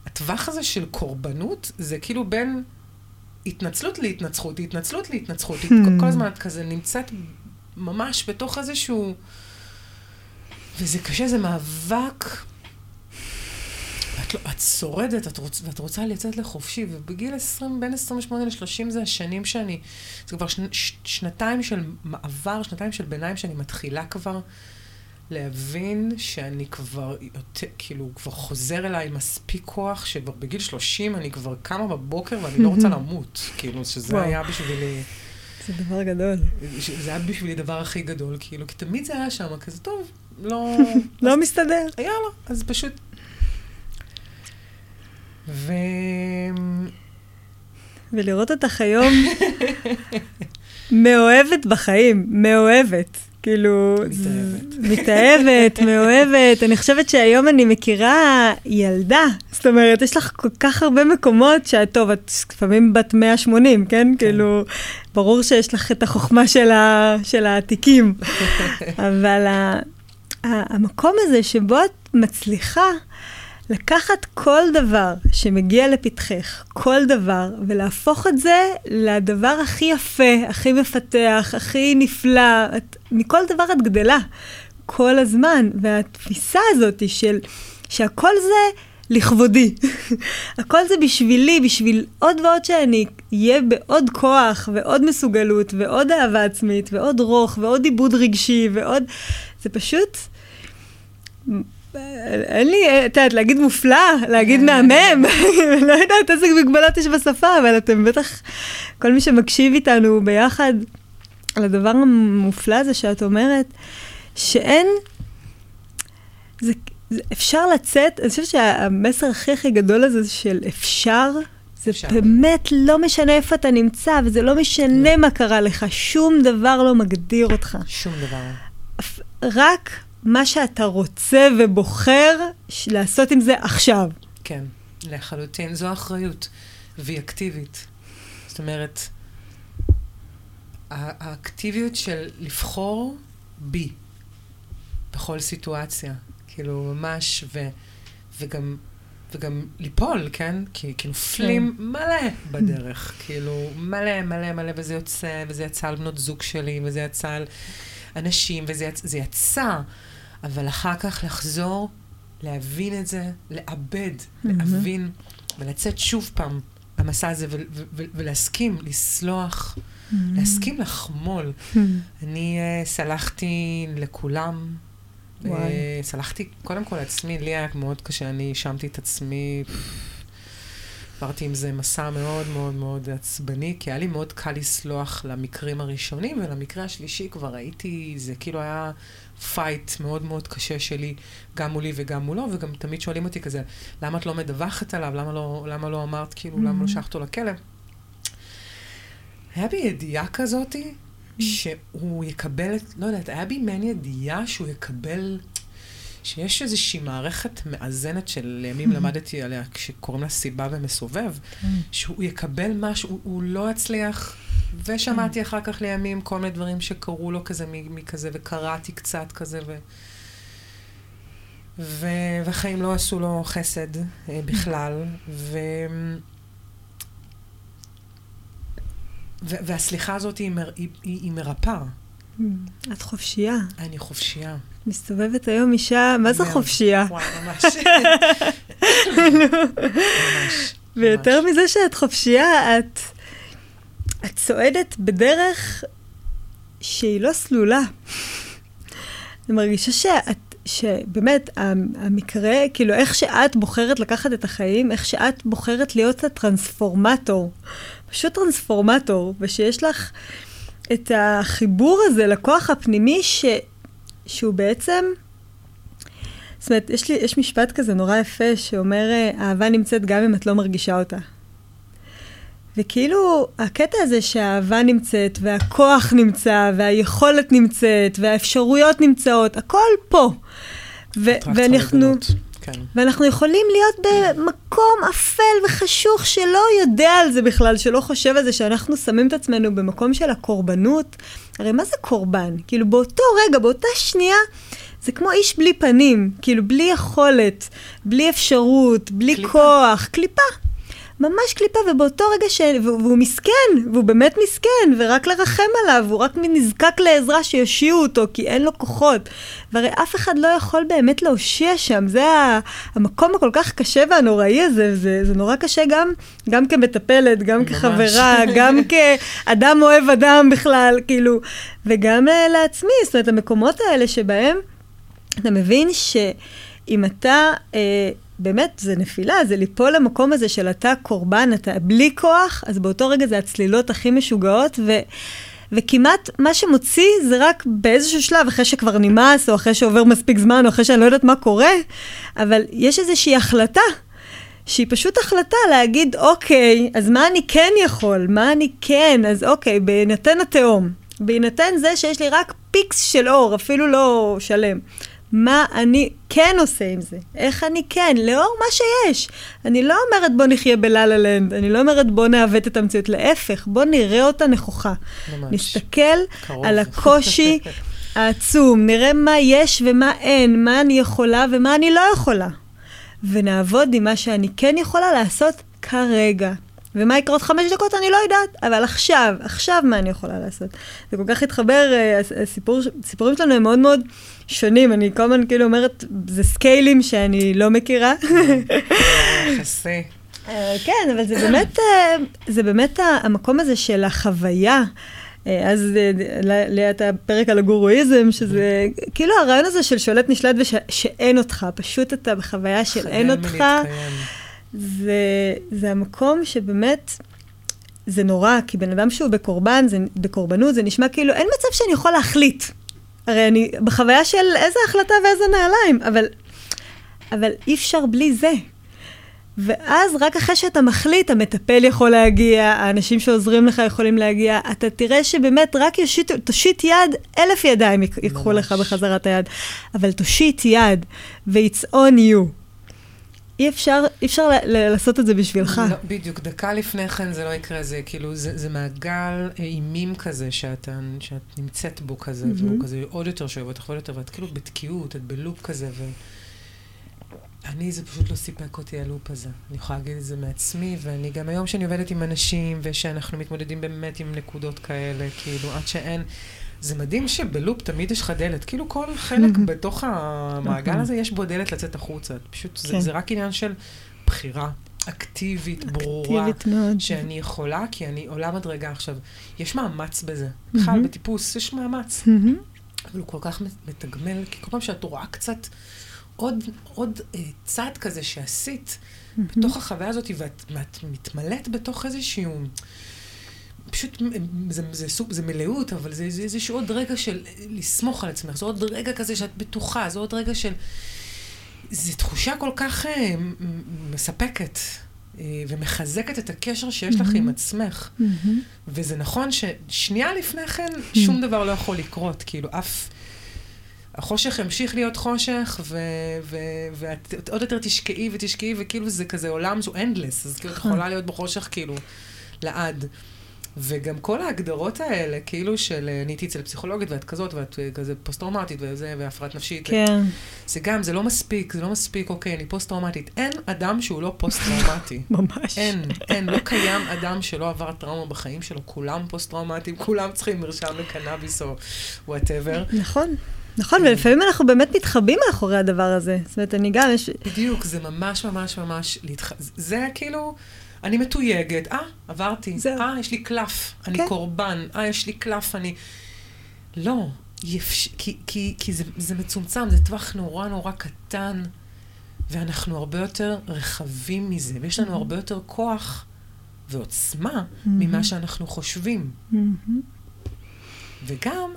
הטווח הזה של קורבנות, זה כאילו בין... התנצלות להתנצחות, התנצלות להתנצחות. Hmm. כל, כל הזמן את כזה נמצאת ממש בתוך איזשהו... וזה קשה, זה מאבק. ואת, לא, את שורדת, את רוצ, ואת רוצה לצאת לחופשי, ובגיל 20, בין 28 ל-30 זה השנים שאני... זה כבר שני, ש, שנתיים של מעבר, שנתיים של ביניים שאני מתחילה כבר להבין שאני כבר יותר, כאילו, כבר חוזר אליי מספיק כוח, שכבר בגיל 30 אני כבר קמה בבוקר ואני לא רוצה למות. כאילו, שזה היה בשבילי...
זה דבר גדול.
זה היה בשבילי דבר הכי גדול, כאילו, כי תמיד זה היה שם, כזה, טוב, לא...
לא מסתדר.
יאללה, אז פשוט... ו...
ולראות אותך היום מאוהבת בחיים, מאוהבת. כאילו...
מתאהבת.
מתאהבת, מאוהבת. אני חושבת שהיום אני מכירה ילדה. זאת אומרת, יש לך כל כך הרבה מקומות שאת, טוב, את לפעמים בת 180, כן? כן. כאילו, ברור שיש לך את החוכמה של, ה, של העתיקים. אבל ה, ה, המקום הזה שבו את מצליחה לקחת כל דבר שמגיע לפתחך, כל דבר, ולהפוך את זה לדבר הכי יפה, הכי מפתח, הכי נפלא. את, מכל דבר את גדלה כל הזמן. והתפיסה הזאת של שהכל זה לכבודי. הכל זה בשבילי, בשביל עוד ועוד שאני אהיה בעוד כוח, ועוד מסוגלות, ועוד אהבה עצמית, ועוד רוך, ועוד עיבוד רגשי, ועוד... זה פשוט... אין לי, את יודעת, להגיד מופלא, להגיד מהמם, לא יודעת איזה מגבלות יש בשפה, אבל אתם בטח, כל מי שמקשיב איתנו ביחד על הדבר המופלא הזה שאת אומרת, שאין, זה, זה אפשר לצאת, אני חושבת שהמסר הכי הכי גדול הזה של אפשר, זה אפשר. באמת לא משנה איפה אתה נמצא, וזה לא משנה לא. מה קרה לך, שום דבר לא מגדיר אותך.
שום דבר.
רק מה שאתה רוצה ובוחר לעשות עם זה עכשיו.
כן, לחלוטין. זו אחריות, והיא אקטיבית. זאת אומרת, האקטיביות של לבחור בי בכל סיטואציה. כאילו, ממש, ו, וגם, וגם ליפול, כן? כי, כי נופלים כן. מלא בדרך. כאילו, מלא, מלא, מלא, וזה יוצא, וזה יצא על בנות זוג שלי, וזה יצא על אנשים, וזה יצא, יצא. אבל אחר כך לחזור, להבין את זה, לעבד, mm-hmm. להבין, ולצאת שוב פעם במסע הזה, ולהסכים, לסלוח, mm-hmm. להסכים לחמול. Mm-hmm. אני uh, סלחתי לכולם. uh, סלחתי קודם כל לעצמי, לי היה מאוד קשה, אני האשמתי את עצמי. עברתי עם זה מסע מאוד מאוד מאוד עצבני, כי היה לי מאוד קל לסלוח למקרים הראשונים, ולמקרה השלישי כבר הייתי, זה כאילו היה fight מאוד מאוד קשה שלי, גם מולי וגם מולו, וגם תמיד שואלים אותי כזה, למה את לא מדווחת עליו? למה לא, למה לא אמרת, כאילו, mm-hmm. למה לא שלחת אותו לכלא? היה בי ידיעה כזאתי, mm-hmm. שהוא יקבל, לא יודעת, היה בי מעין ידיעה שהוא יקבל, שיש איזושהי מערכת מאזנת שלימים mm-hmm. למדתי עליה, כשקוראים לה סיבה ומסובב, mm-hmm. שהוא יקבל משהו, הוא לא יצליח. ושמעתי אחר כך לימים כל מיני דברים שקרו לו כזה מכזה, וקראתי קצת כזה, ו... ו... והחיים לא עשו לו חסד אה, בכלל, ו... ו... והסליחה הזאת היא, מר... היא, היא, היא מרפאה.
את חופשייה.
אני חופשייה.
מסתובבת היום אישה, מה זה חופשייה?
וואי, ממש. ממש.
ויותר מזה שאת חופשייה, את... את צועדת בדרך שהיא לא סלולה. אני מרגישה שאת, שבאמת, המקרה, כאילו, איך שאת בוחרת לקחת את החיים, איך שאת בוחרת להיות הטרנספורמטור. פשוט טרנספורמטור, ושיש לך את החיבור הזה לכוח הפנימי, ש, שהוא בעצם... זאת אומרת, יש לי, יש משפט כזה נורא יפה שאומר, אהבה נמצאת גם אם את לא מרגישה אותה. וכאילו, הקטע הזה שהאהבה נמצאת, והכוח נמצא, והיכולת נמצאת, והאפשרויות נמצאות, הכל פה. ו- ואנחנו... כן. ואנחנו יכולים להיות במקום אפל וחשוך שלא יודע על זה בכלל, שלא חושב על זה, שאנחנו שמים את עצמנו במקום של הקורבנות. הרי מה זה קורבן? כאילו באותו רגע, באותה שנייה, זה כמו איש בלי פנים, כאילו בלי יכולת, בלי אפשרות, בלי קליפה. כוח, קליפה. ממש קליפה, ובאותו רגע ש... והוא מסכן, והוא באמת מסכן, ורק לרחם עליו, הוא רק נזקק לעזרה שיושיעו אותו, כי אין לו כוחות. והרי אף אחד לא יכול באמת להושיע שם, זה המקום הכל כך קשה והנוראי הזה, זה, זה נורא קשה גם, גם כמטפלת, גם ממש. כחברה, גם כאדם אוהב אדם בכלל, כאילו, וגם אה, לעצמי, זאת אומרת, המקומות האלה שבהם אתה מבין שאם אתה... אה, באמת, זה נפילה, זה ליפול למקום הזה של אתה קורבן, אתה בלי כוח, אז באותו רגע זה הצלילות הכי משוגעות, ו... וכמעט מה שמוציא זה רק באיזשהו שלב, אחרי שכבר נמאס, או אחרי שעובר מספיק זמן, או אחרי שאני לא יודעת מה קורה, אבל יש איזושהי החלטה, שהיא פשוט החלטה להגיד, אוקיי, אז מה אני כן יכול? מה אני כן? אז אוקיי, בהינתן התהום, בהינתן זה שיש לי רק פיקס של אור, אפילו לא שלם. מה אני כן עושה עם זה, איך אני כן, לאור מה שיש. אני לא אומרת בוא נחיה בלה-לה לנד, אני לא אומרת בוא נעוות את המציאות, להפך, בוא נראה אותה נכוחה. ממש. נסתכל קרוב. על הקושי העצום, נראה מה יש ומה אין, מה אני יכולה ומה אני לא יכולה. ונעבוד עם מה שאני כן יכולה לעשות כרגע. ומה יקרה עוד חמש דקות אני לא יודעת, אבל עכשיו, עכשיו מה אני יכולה לעשות. זה כל כך התחבר, אה, הסיפור, הסיפורים שלנו הם מאוד מאוד שונים, אני כל הזמן כאילו אומרת, זה סקיילים שאני לא מכירה.
יחסי.
אה, כן, אבל זה באמת, אה, זה באמת המקום הזה של החוויה. אז ליד הפרק על הגורואיזם, שזה כאילו הרעיון הזה של שולט נשלט ושאין אותך, פשוט אתה בחוויה של אין אותך. זה, זה המקום שבאמת, זה נורא, כי בן אדם שהוא בקורבן, זה, בקורבנות, זה נשמע כאילו, אין מצב שאני יכול להחליט. הרי אני בחוויה של איזה החלטה ואיזה נעליים, אבל, אבל אי אפשר בלי זה. ואז רק אחרי שאתה מחליט, המטפל יכול להגיע, האנשים שעוזרים לך יכולים להגיע, אתה תראה שבאמת רק יושיט, תושיט יד, אלף ידיים ייקחו לך בחזרה את היד, אבל תושיט יד, ו-it's on you. אי אפשר, אי אפשר לעשות את זה בשבילך.
לא, בדיוק, דקה לפני כן זה לא יקרה, זה כאילו, זה, זה מעגל אימים כזה שאת, שאת נמצאת בו כזה, mm-hmm. והוא כזה עוד יותר שואב אותך ועוד יותר, ואת כאילו בתקיעות, את בלופ כזה, ו... אני, זה פשוט לא סיפק אותי הלופ הזה. אני יכולה להגיד את זה מעצמי, ואני גם היום שאני עובדת עם אנשים, ושאנחנו מתמודדים באמת עם נקודות כאלה, כאילו, עד שאין... זה מדהים שבלופ תמיד יש לך דלת. כאילו כל חלק בתוך המעגל נכון. הזה, יש בו דלת לצאת החוצה. פשוט זה, כן. זה רק עניין של בחירה. אקטיבית, ברורה, אקטיבית מאוד. שאני יכולה, כי אני עולה מדרגה עכשיו. יש מאמץ בזה. בכלל, בטיפוס יש מאמץ. אבל הוא כל כך מתגמל, כי כל פעם שאת רואה קצת עוד, עוד אה, צעד כזה שעשית בתוך החוויה הזאת, ואת, ואת מתמלאת בתוך איזשהו... פשוט, זה, זה, זה, זה מלאות, אבל זה, זה איזשהו עוד רגע של לסמוך על עצמך, זה עוד רגע כזה שאת בטוחה, זה עוד רגע של... זו תחושה כל כך uh, מספקת uh, ומחזקת את הקשר שיש mm-hmm. לך עם עצמך. Mm-hmm. וזה נכון ששנייה לפני כן mm-hmm. שום דבר לא יכול לקרות, כאילו אף... החושך ימשיך להיות חושך, ואת עוד יותר תשקעי ותשקעי, וכאילו זה כזה עולם שהוא endless, אז כאילו את נכון. יכולה להיות בחושך כאילו לעד. וגם כל ההגדרות האלה, כאילו של אני הייתי אצל פסיכולוגית ואת כזאת ואת אה, כזה פוסט-טראומטית וזה, והפרעת נפשית.
כן.
זה גם, זה לא מספיק, זה לא מספיק, אוקיי, אני פוסט-טראומטית. אין אדם שהוא לא פוסט-טראומטי.
ממש.
אין, אין, לא קיים אדם שלא עבר טראומה בחיים שלו. כולם פוסט-טראומטיים, כולם צריכים מרשם לקנאביס או whatever.
נכון. נכון, ולפעמים אנחנו באמת מתחבאים מאחורי הדבר הזה. זאת אומרת, אני גם, יש...
בדיוק, זה ממש ממש ממש, זה כאילו... אני מתויגת, אה, עברתי, זהו. אה, יש לי קלף, אני כן. קורבן, אה, יש לי קלף, אני... לא, יפש... כי, כי, כי זה, זה מצומצם, זה טווח נורא נורא קטן, ואנחנו הרבה יותר רחבים מזה, ויש לנו mm-hmm. הרבה יותר כוח ועוצמה mm-hmm. ממה שאנחנו חושבים. Mm-hmm. וגם,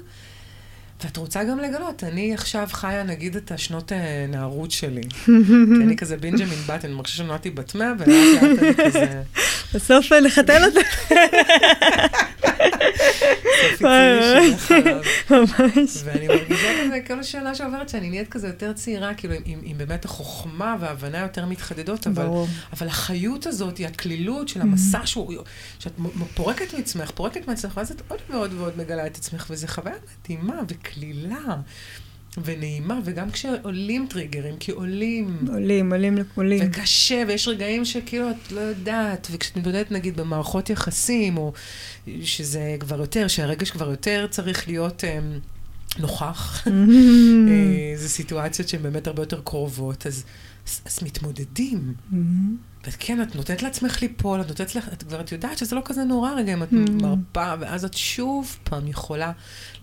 ואת רוצה גם לגלות, אני עכשיו חיה, נגיד, את השנות נערות שלי. כי אני כזה בנג'מין בטן, אני מרגישה שנולדתי בת מאה, ולאט לאט אני כזה...
בסוף נחתן אותה.
ממש. ואני מרגישה כזה, כל השאלה שעוברת, שאני נהיית כזה יותר צעירה, כאילו, עם באמת החוכמה וההבנה יותר מתחדדות, אבל החיות הזאת, היא הקלילות של המסע שאת פורקת מעצמך, פורקת מעצמך, ואז את עוד ועוד ועוד מגלה את עצמך, וזו חוויה מדהימה וקלילה. ונעימה, וגם כשעולים טריגרים, כי עולים.
עולים, עולים עולים.
וקשה, ויש רגעים שכאילו את לא יודעת, וכשאת מתמודדת נגיד במערכות יחסים, או שזה כבר יותר, שהרגש כבר יותר צריך להיות אה, נוכח, אה, זה סיטואציות שהן באמת הרבה יותר קרובות, אז, אז, אז מתמודדים. וכן, את נותנת לעצמך ליפול, את נותנת לך, את כבר את יודעת שזה לא כזה נורא רגע אם את מרפה, ואז את שוב פעם יכולה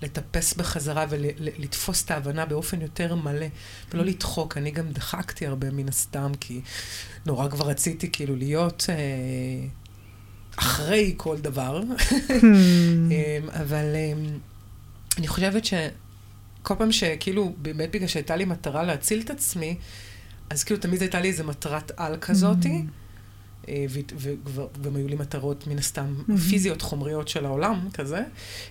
לטפס בחזרה ולתפוס את ההבנה באופן יותר מלא, ולא לדחוק. אני גם דחקתי הרבה מן הסתם, כי נורא כבר רציתי כאילו להיות אה, אחרי כל דבר. אמ, אבל אה, אני חושבת שכל פעם שכאילו, באמת בגלל שהייתה לי מטרה להציל את עצמי, אז כאילו תמיד הייתה לי איזה מטרת על כזאתי. אה, וגם היו לי מטרות מן הסתם פיזיות, חומריות של העולם, כזה,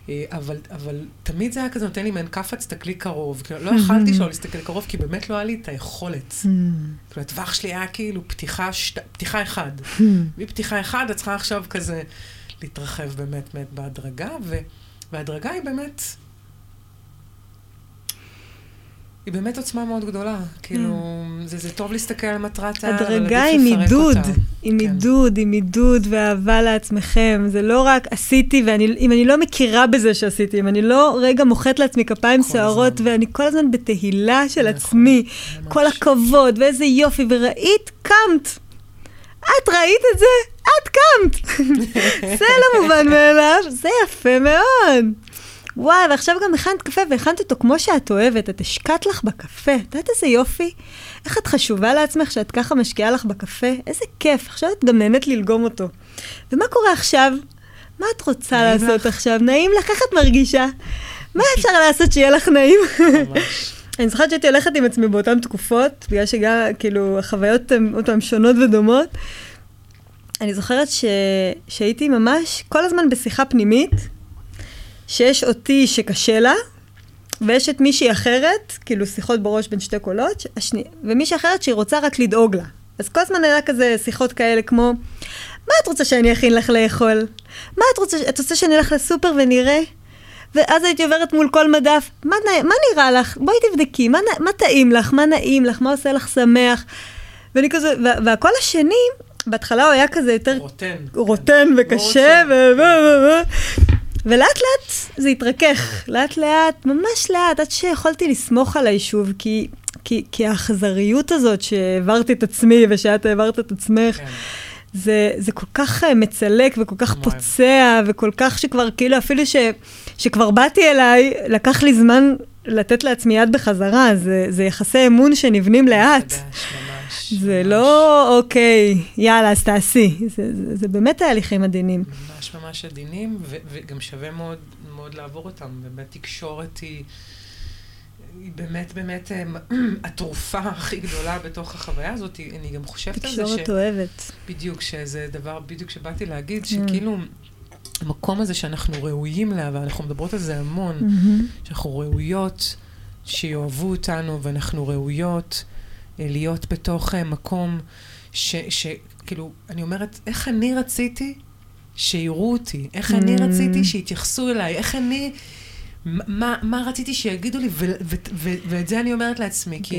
אה, אבל, אבל תמיד זה היה כזה נותן לי מעין כאפה, תסתכלי קרוב. כאילו, לא יכלתי שלא להסתכל קרוב, כי באמת לא היה לי את היכולת. כאילו, הטווח שלי היה כאילו פתיחה, שת, פתיחה אחד. מפתיחה אחד, את צריכה עכשיו כזה להתרחב באמת באמת בהדרגה, וההדרגה היא באמת... היא באמת עוצמה מאוד גדולה. כאילו, כן. זה, זה טוב להסתכל על מטרת העל,
אותה. הדרגה עם עידוד, עם כן. עידוד, עם עידוד ואהבה לעצמכם. זה לא רק עשיתי, ואם אני לא מכירה בזה שעשיתי, אם אני לא רגע מוחאת לעצמי כפיים סוערות, ואני כל הזמן בתהילה של נכון, עצמי. כל הכבוד, ואיזה יופי, וראית, קמת. את ראית את זה? את קמת. זה לא מובן מאליו, זה יפה מאוד. וואי, ועכשיו גם הכנת קפה והכנת אותו כמו שאת אוהבת, את השקעת לך בקפה. את יודעת איזה יופי? איך את חשובה לעצמך שאת ככה משקיעה לך בקפה? איזה כיף, עכשיו את גם נהנית ללגום אותו. ומה קורה עכשיו? מה את רוצה לעשות לך? עכשיו? נעים לך? איך את מרגישה? מה אפשר לעשות שיהיה לך נעים? אני זוכרת שהייתי הולכת עם עצמי באותן תקופות, בגלל שגם, כאילו, החוויות הן אותן שונות ודומות. אני זוכרת ש... שהייתי ממש כל הזמן בשיחה פנימית, שיש אותי שקשה לה, ויש את מישהי אחרת, כאילו שיחות בראש בין שתי קולות, השני, ומישהי אחרת שהיא רוצה רק לדאוג לה. אז כל הזמן היה כזה שיחות כאלה כמו, מה את רוצה שאני אכין לך לאכול? מה את רוצה, את רוצה שאני אלך לסופר ונראה? ואז הייתי עוברת מול כל מדף, מה, מה נראה לך? בואי תבדקי, מה, מה טעים לך? מה נעים לך? מה עושה לך שמח? ואני כזה, והקול השני, בהתחלה הוא היה כזה יותר...
רוטן.
רוטן וקשה, ו... ולאט לאט זה התרכך, לאט לאט, ממש לאט, עד שיכולתי לסמוך על היישוב, כי, כי, כי האכזריות הזאת שהעברתי את עצמי ושאת העברת את עצמך, כן. זה, זה כל כך אה, מצלק וכל כך פוצע, וכל כך שכבר, כאילו, אפילו ש, שכבר באתי אליי, לקח לי זמן לתת לעצמי יד בחזרה, זה, זה יחסי אמון שנבנים לאט. זה ממש. לא, אוקיי, יאללה, אז תעשי. זה, זה, זה באמת תהליכים עדינים.
ממש ממש עדינים, ו- וגם שווה מאוד, מאוד לעבור אותם. באמת תקשורת היא... היא באמת באמת אה, התרופה הכי גדולה בתוך החוויה הזאת. אני גם חושבת על זה ש...
תקשורת אוהבת.
בדיוק, שזה דבר, בדיוק שבאתי להגיד, mm. שכאילו, המקום הזה שאנחנו ראויים לה, ואנחנו מדברות על זה המון, mm-hmm. שאנחנו ראויות שיאהבו אותנו, ואנחנו ראויות אה, להיות בתוך אה, מקום שכאילו, אני אומרת, איך אני רציתי שיראו אותי? איך mm. אני רציתי שיתייחסו אליי? איך אני... מה, מה רציתי שיגידו לי, ו, ו, ו, ואת זה אני אומרת לעצמי, כי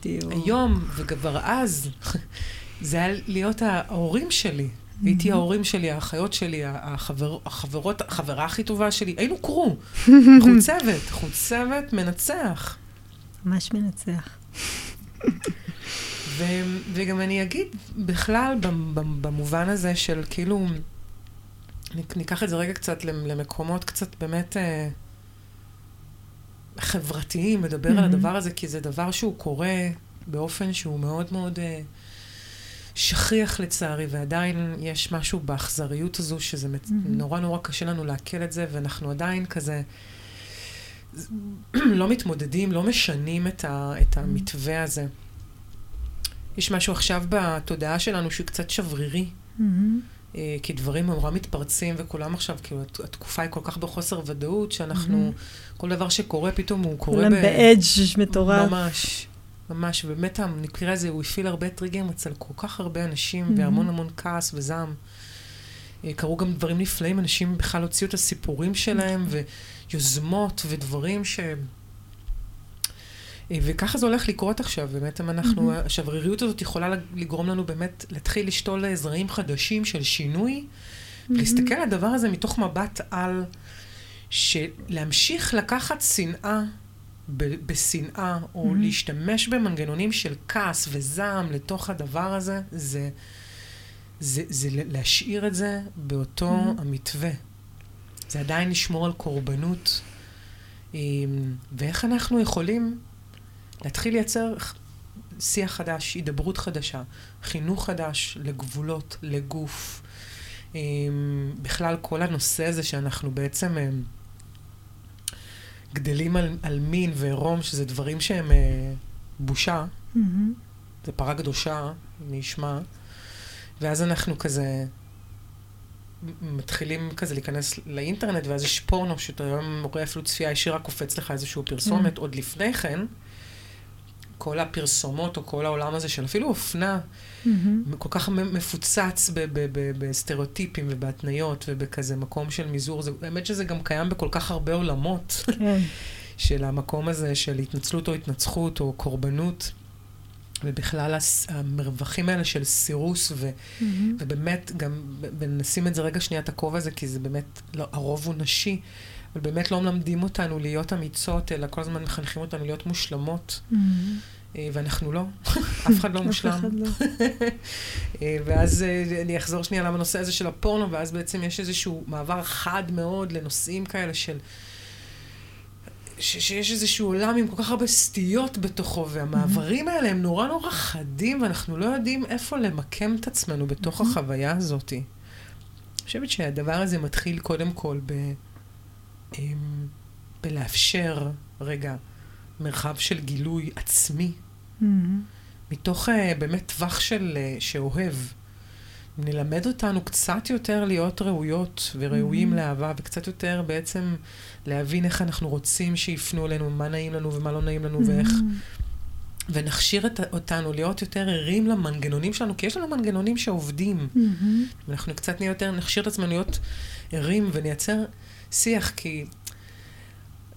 בדיוק. היום, וכבר אז, זה היה להיות ההורים שלי. הייתי ההורים שלי, האחיות שלי, החבר, החברות, החברה הכי טובה שלי, היינו קרו. חוצבת, חוצבת מנצח.
ממש מנצח.
ו, וגם אני אגיד, בכלל, במובן הזה של כאילו, ניקח את זה רגע קצת למקומות קצת באמת אה, חברתיים, לדבר mm-hmm. על הדבר הזה, כי זה דבר שהוא קורה באופן שהוא מאוד מאוד אה, שכיח לצערי, ועדיין יש משהו באכזריות הזו, שזה mm-hmm. נורא נורא קשה לנו לעכל את זה, ואנחנו עדיין כזה... לא מתמודדים, לא משנים את, ה, את המתווה הזה. יש משהו עכשיו בתודעה שלנו שהוא קצת שברירי. Mm-hmm. אה, כי דברים נורא מתפרצים וכולם עכשיו, כאילו, התקופה היא כל כך בחוסר ודאות, שאנחנו, mm-hmm. כל דבר שקורה פתאום הוא קורה ב...
כולם באדג' מטורף.
ממש, ממש, ובאמת המקרה הזה, הוא הפעיל הרבה טריגרים אצל כל כך הרבה אנשים, mm-hmm. והמון המון כעס וזעם. אה, קרו גם דברים נפלאים, אנשים בכלל הוציאו את הסיפורים שלהם, mm-hmm. ויוזמות ודברים ש... וככה זה הולך לקרות עכשיו, באמת, אם אנחנו, mm-hmm. השבריריות הזאת יכולה לגרום לנו באמת להתחיל לשתול זרעים חדשים של שינוי, mm-hmm. ולהסתכל על הדבר הזה מתוך מבט על, שלהמשיך לקחת שנאה בשנאה, או mm-hmm. להשתמש במנגנונים של כעס וזעם לתוך הדבר הזה, זה, זה, זה להשאיר את זה באותו mm-hmm. המתווה. זה עדיין לשמור על קורבנות. אה, ואיך אנחנו יכולים להתחיל לייצר שיח חדש, הידברות חדשה, חינוך חדש לגבולות, לגוף. אמ, בכלל, כל הנושא הזה שאנחנו בעצם אמ, גדלים על, על מין ועירום, שזה דברים שהם אה, בושה, mm-hmm. זה פרה קדושה, נשמע, ואז אנחנו כזה מתחילים כזה להיכנס לאינטרנט, ואז יש פורנו, שאתה היום רואה אפילו צפייה ישירה, קופץ לך איזשהו פרסומת, mm-hmm. עוד לפני כן. כל הפרסומות, או כל העולם הזה של אפילו אופנה, mm-hmm. כל כך מפוצץ בסטריאוטיפים ובהתניות ובכזה מקום של מזעור. זה, האמת שזה גם קיים בכל כך הרבה עולמות. כן. של המקום הזה של התנצלות או התנצחות או קורבנות. ובכלל המרווחים האלה של סירוס, ו, mm-hmm. ובאמת גם, ונשים את זה רגע שנייה, את הכובע הזה, כי זה באמת, לא, הרוב הוא נשי, אבל באמת לא מלמדים אותנו להיות אמיצות, אלא כל הזמן מחנכים אותנו להיות מושלמות. Mm-hmm. אה, ואנחנו לא, אף אחד לא מושלם. לא. אה, ואז אה, אני אחזור שנייה לנושא הזה של הפורנו, ואז בעצם יש איזשהו מעבר חד מאוד לנושאים כאלה של... ש- שיש איזשהו עולם עם כל כך הרבה סטיות בתוכו, והמעברים האלה הם נורא נורא חדים, ואנחנו לא יודעים איפה למקם את עצמנו בתוך החוויה הזאת. אני חושבת שהדבר הזה מתחיל קודם כל ב... אמ, בלאפשר, רגע, מרחב של גילוי עצמי, mm-hmm. מתוך uh, באמת טווח של, uh, שאוהב. נלמד אותנו קצת יותר להיות ראויות וראויים mm-hmm. לאהבה, וקצת יותר בעצם להבין איך אנחנו רוצים שיפנו אלינו, מה נעים לנו ומה לא נעים לנו, mm-hmm. ואיך... ונכשיר את, אותנו להיות יותר ערים למנגנונים שלנו, כי יש לנו מנגנונים שעובדים. Mm-hmm. ואנחנו קצת נהיה יותר, נכשיר את עצמנו להיות ערים ונייצר שיח, כי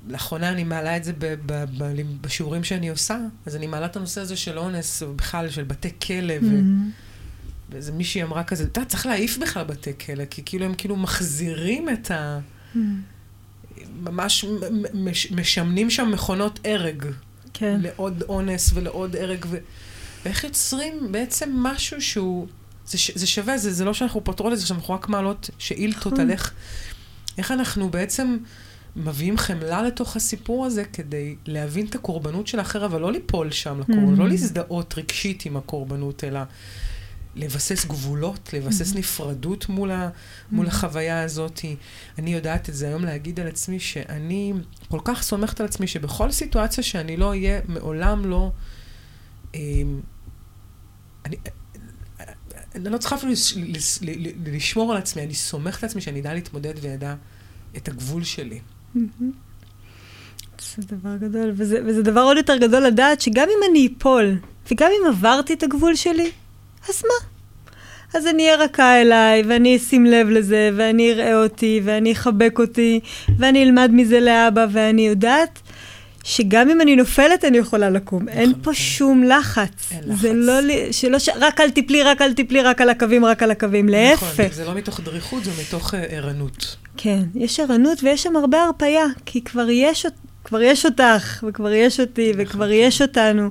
לאחרונה אני מעלה את זה ב- ב- ב- בשיעורים שאני עושה, אז אני מעלה את הנושא הזה של אונס, ובכלל של בתי כלא, ו... Mm-hmm. ואיזה מישהי אמרה כזה, אתה צריך להעיף בכלל בתי כלא, כי כאילו הם כאילו מחזירים את ה... Mm-hmm. ממש מש- משמנים שם מכונות הרג. כן. לעוד אונס ולעוד הרג, ו... ואיך יוצרים בעצם משהו שהוא... זה, ש... זה שווה, זה, זה לא שאנחנו פותרות את זה, שאנחנו רק מעלות שאילתות על איך, איך אנחנו בעצם... מביאים חמלה לתוך הסיפור הזה כדי להבין את הקורבנות של האחר, אבל לא ליפול שם לקורבנות, mm-hmm. לא להזדהות רגשית עם הקורבנות, אלא לבסס גבולות, לבסס mm-hmm. נפרדות מול, ה, מול mm-hmm. החוויה הזאת. אני יודעת את זה היום להגיד על עצמי, שאני כל כך סומכת על עצמי, שבכל סיטואציה שאני לא אהיה, מעולם לא... אה, אני, אני לא צריכה אפילו לשמור על עצמי, אני סומכת על עצמי שאני אדע להתמודד ואדע את הגבול שלי.
זה דבר גדול, וזה, וזה דבר עוד יותר גדול לדעת שגם אם אני אפול, וגם אם עברתי את הגבול שלי, אז מה? אז אני אהיה רכה אליי, ואני אשים לב לזה, ואני אראה אותי, ואני אחבק אותי, ואני אלמד מזה לאבא, ואני יודעת שגם אם אני נופלת, אני יכולה לקום. אין פה כן. שום לחץ. אין לחץ. זה לא, שלא, ש... רק אל תיפלי, רק אל תיפלי, רק על הקווים, רק על הקווים. נכון, להפך. נכון,
זה לא מתוך דריכות, זה מתוך אה, ערנות.
כן, יש ערנות ויש שם הרבה הרפייה, כי כבר יש, כבר יש אותך, וכבר יש אותי, נכון. וכבר יש אותנו.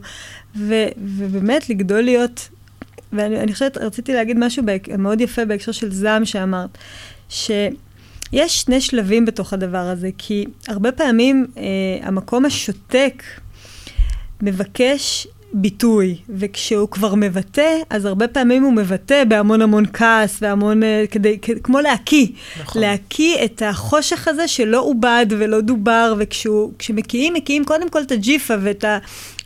ו, ובאמת, לגדול להיות... ואני חושבת, רציתי להגיד משהו מאוד יפה בהקשר של זעם שאמרת, ש... יש שני שלבים בתוך הדבר הזה, כי הרבה פעמים אה, המקום השותק מבקש ביטוי, וכשהוא כבר מבטא, אז הרבה פעמים הוא מבטא בהמון המון כעס והמון, אה, כדי, כמו להקיא. נכון. להקיא את החושך הזה שלא עובד ולא דובר, וכשמקיאים, מקיאים קודם כל את הג'יפה ואת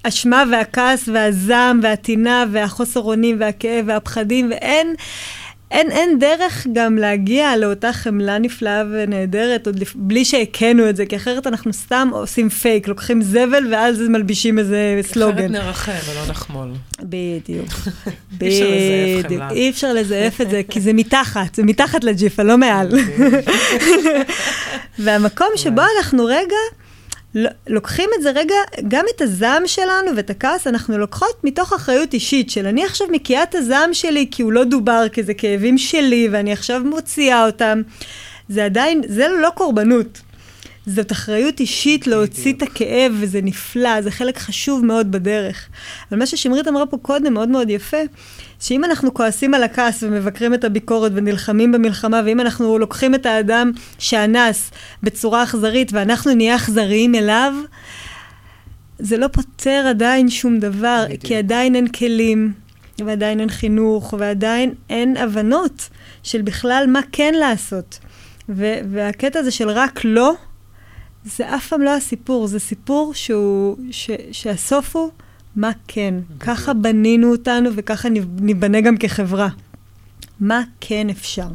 האשמה והכעס והזעם והטינה והחוסר אונים והכאב והפחדים, ואין... אין, אין דרך גם להגיע לאותה חמלה נפלאה ונהדרת, עוד לפ... בלי שהכינו את זה, כי אחרת אנחנו סתם עושים פייק, לוקחים זבל ואז מלבישים איזה סלוגן.
אחרת נרחם ולא נחמול.
בדיוק.
בדיוק.
אי אפשר לזייף את זה, כי זה מתחת, זה מתחת לג'יפה, לא מעל. והמקום שבו אנחנו רגע... לוקחים את זה רגע, גם את הזעם שלנו ואת הכעס, אנחנו לוקחות מתוך אחריות אישית של אני עכשיו מקיאה את הזעם שלי כי הוא לא דובר, כי זה כאבים שלי ואני עכשיו מוציאה אותם. זה עדיין, זה לא קורבנות. זאת אחריות אישית להוציא את הכאב, וזה נפלא, זה חלק חשוב מאוד בדרך. אבל מה ששמרית אמרה פה קודם, מאוד מאוד יפה, שאם אנחנו כועסים על הכעס ומבקרים את הביקורת ונלחמים במלחמה, ואם אנחנו לוקחים את האדם שאנס בצורה אכזרית ואנחנו נהיה אכזריים אליו, זה לא פותר עדיין שום דבר, בדיוק. כי עדיין אין כלים, ועדיין אין חינוך, ועדיין אין הבנות של בכלל מה כן לעשות. ו- והקטע הזה של רק לא, זה אף פעם לא הסיפור, זה סיפור שהוא, ש- שהסוף הוא מה כן. ככה בנינו אותנו וככה ניבנה גם כחברה. מה כן אפשר.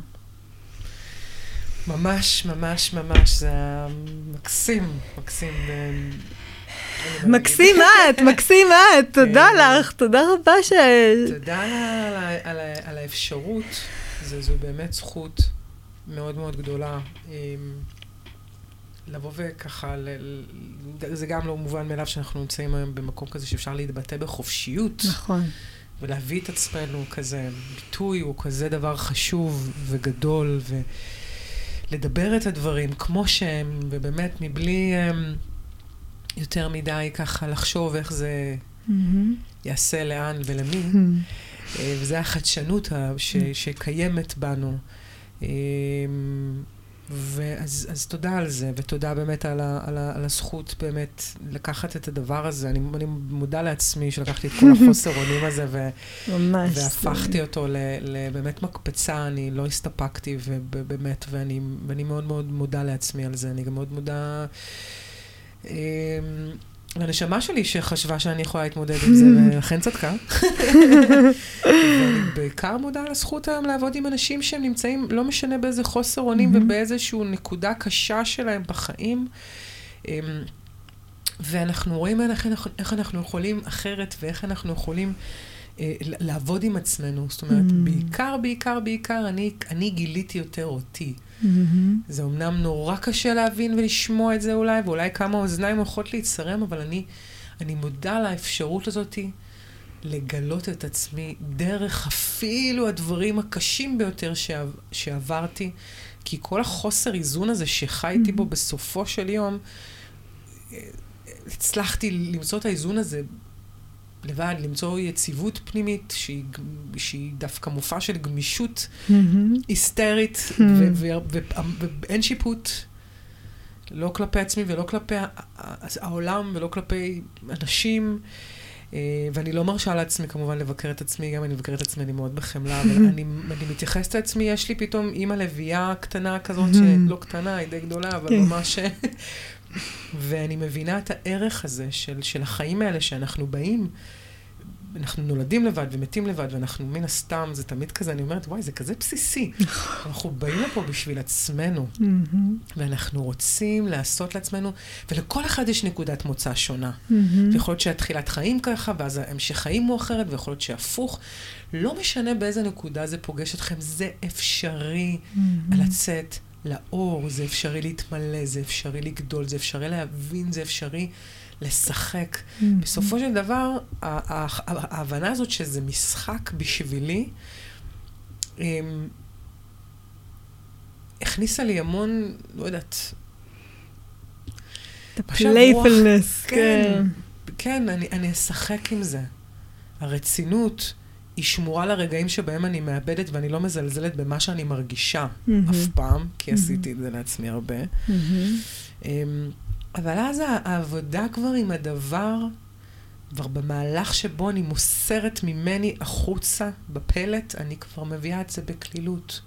ממש, ממש, ממש, זה מקסים, מקסים.
מקסים את, מקסים את, תודה כן. לך, תודה רבה ש...
תודה על האפשרות, זו באמת זכות מאוד מאוד גדולה. לבוא וככה, ל... זה גם לא מובן מאליו שאנחנו נמצאים היום במקום כזה שאפשר להתבטא בחופשיות.
נכון.
ולהביא את עצמנו כזה, ביטוי הוא כזה דבר חשוב וגדול, ולדבר את הדברים כמו שהם, ובאמת מבלי um, יותר מדי ככה לחשוב איך זה mm-hmm. יעשה לאן ולמי. Mm-hmm. Uh, וזה החדשנות ש, mm-hmm. שקיימת בנו. Um, ואז אז תודה על זה, ותודה באמת על, ה, על, ה, על הזכות באמת לקחת את הדבר הזה. אני, אני מודה לעצמי שלקחתי את כל החוסר אונים הזה, ו,
ממש.
והפכתי אותו לבאמת מקפצה, אני לא הסתפקתי, ובאמת, ואני, ואני מאוד מאוד מודה לעצמי על זה. אני גם מאוד מודה... לנשמה שלי שחשבה שאני יכולה להתמודד עם זה, ולכן צדקה. ואני בעיקר מודה על הזכות היום לעבוד עם אנשים שהם נמצאים, לא משנה באיזה חוסר אונים ובאיזושהי נקודה קשה שלהם בחיים. אמ, ואנחנו רואים איך, איך אנחנו יכולים אחרת, ואיך אנחנו יכולים לעבוד עם עצמנו. זאת אומרת, בעיקר, בעיקר, בעיקר, אני, אני גיליתי יותר אותי. Mm-hmm. זה אמנם נורא קשה להבין ולשמוע את זה אולי, ואולי כמה אוזניים הולכות להצטרם, אבל אני, אני מודה על האפשרות הזאת לגלות את עצמי דרך אפילו הדברים הקשים ביותר שעב, שעברתי, כי כל החוסר איזון הזה שחייתי mm-hmm. בו בסופו של יום, אה, הצלחתי למצוא את האיזון הזה לבד, למצוא יציבות פנימית שהיא, שהיא דווקא מופע של גמישות mm-hmm. היסטרית, mm-hmm. ואין שיפוט, לא כלפי עצמי ולא כלפי העולם ולא כלפי אנשים. אה, ואני לא מרשה לעצמי כמובן לבקר את עצמי, גם אני מבקר את עצמי, אני מאוד בחמלה, אבל אני, אני מתייחסת לעצמי, יש לי פתאום אימא לביאה קטנה כזאת, שלא קטנה, היא די גדולה, אבל כן. ממש ואני מבינה את הערך הזה של, של החיים האלה שאנחנו באים, אנחנו נולדים לבד ומתים לבד, ואנחנו מן הסתם, זה תמיד כזה, אני אומרת, וואי, זה כזה בסיסי. אנחנו באים לפה בשביל עצמנו, ואנחנו רוצים לעשות לעצמנו, ולכל אחד יש נקודת מוצא שונה. ויכול להיות שהתחילת חיים ככה, ואז המשך חיים הוא אחרת, ויכול להיות שהפוך. לא משנה באיזה נקודה זה פוגש אתכם, זה אפשרי לצאת. לאור, זה אפשרי להתמלא, זה אפשרי לגדול, זה אפשרי להבין, זה אפשרי לשחק. Mm-hmm. בסופו של דבר, ההבנה הזאת שזה משחק בשבילי, אמ, הכניסה לי המון, לא יודעת...
את ה playfulness,
כן. כן, כן אני, אני אשחק עם זה. הרצינות, היא שמורה לרגעים שבהם אני מאבדת ואני לא מזלזלת במה שאני מרגישה mm-hmm. אף פעם, כי mm-hmm. עשיתי את זה לעצמי הרבה. Mm-hmm. אבל אז העבודה כבר עם הדבר, כבר במהלך שבו אני מוסרת ממני החוצה בפלט, אני כבר מביאה את זה בקלילות.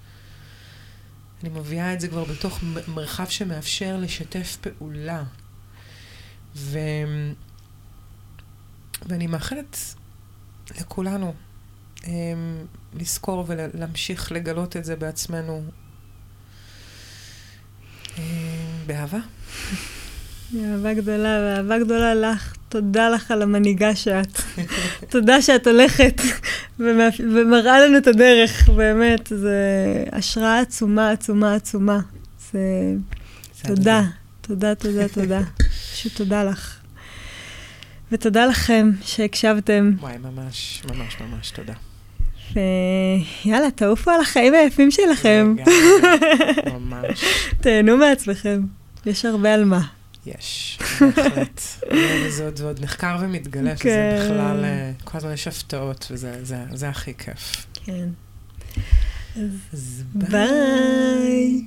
אני מביאה את זה כבר בתוך מרחב שמאפשר לשתף פעולה. ו... ואני מאחלת לכולנו לזכור ולהמשיך לגלות את זה בעצמנו באהבה.
אהבה גדולה, ואהבה גדולה לך. תודה לך על המנהיגה שאת. תודה שאת הולכת ומראה לנו את הדרך, באמת. זה השראה עצומה, עצומה, עצומה. זה... תודה, תודה, תודה, תודה. פשוט תודה לך. ותודה לכם שהקשבתם.
וואי, ממש, ממש, ממש תודה.
ויאללה, תעופו על החיים היפים שלכם.
ממש.
תהנו מעצמכם, יש הרבה על מה.
יש, בהחלט. וזה עוד, עוד נחקר ומתגלה, שזה כן. בכלל, אה, כל הזמן יש הפתעות, וזה זה, זה הכי כיף.
כן. אז ביי.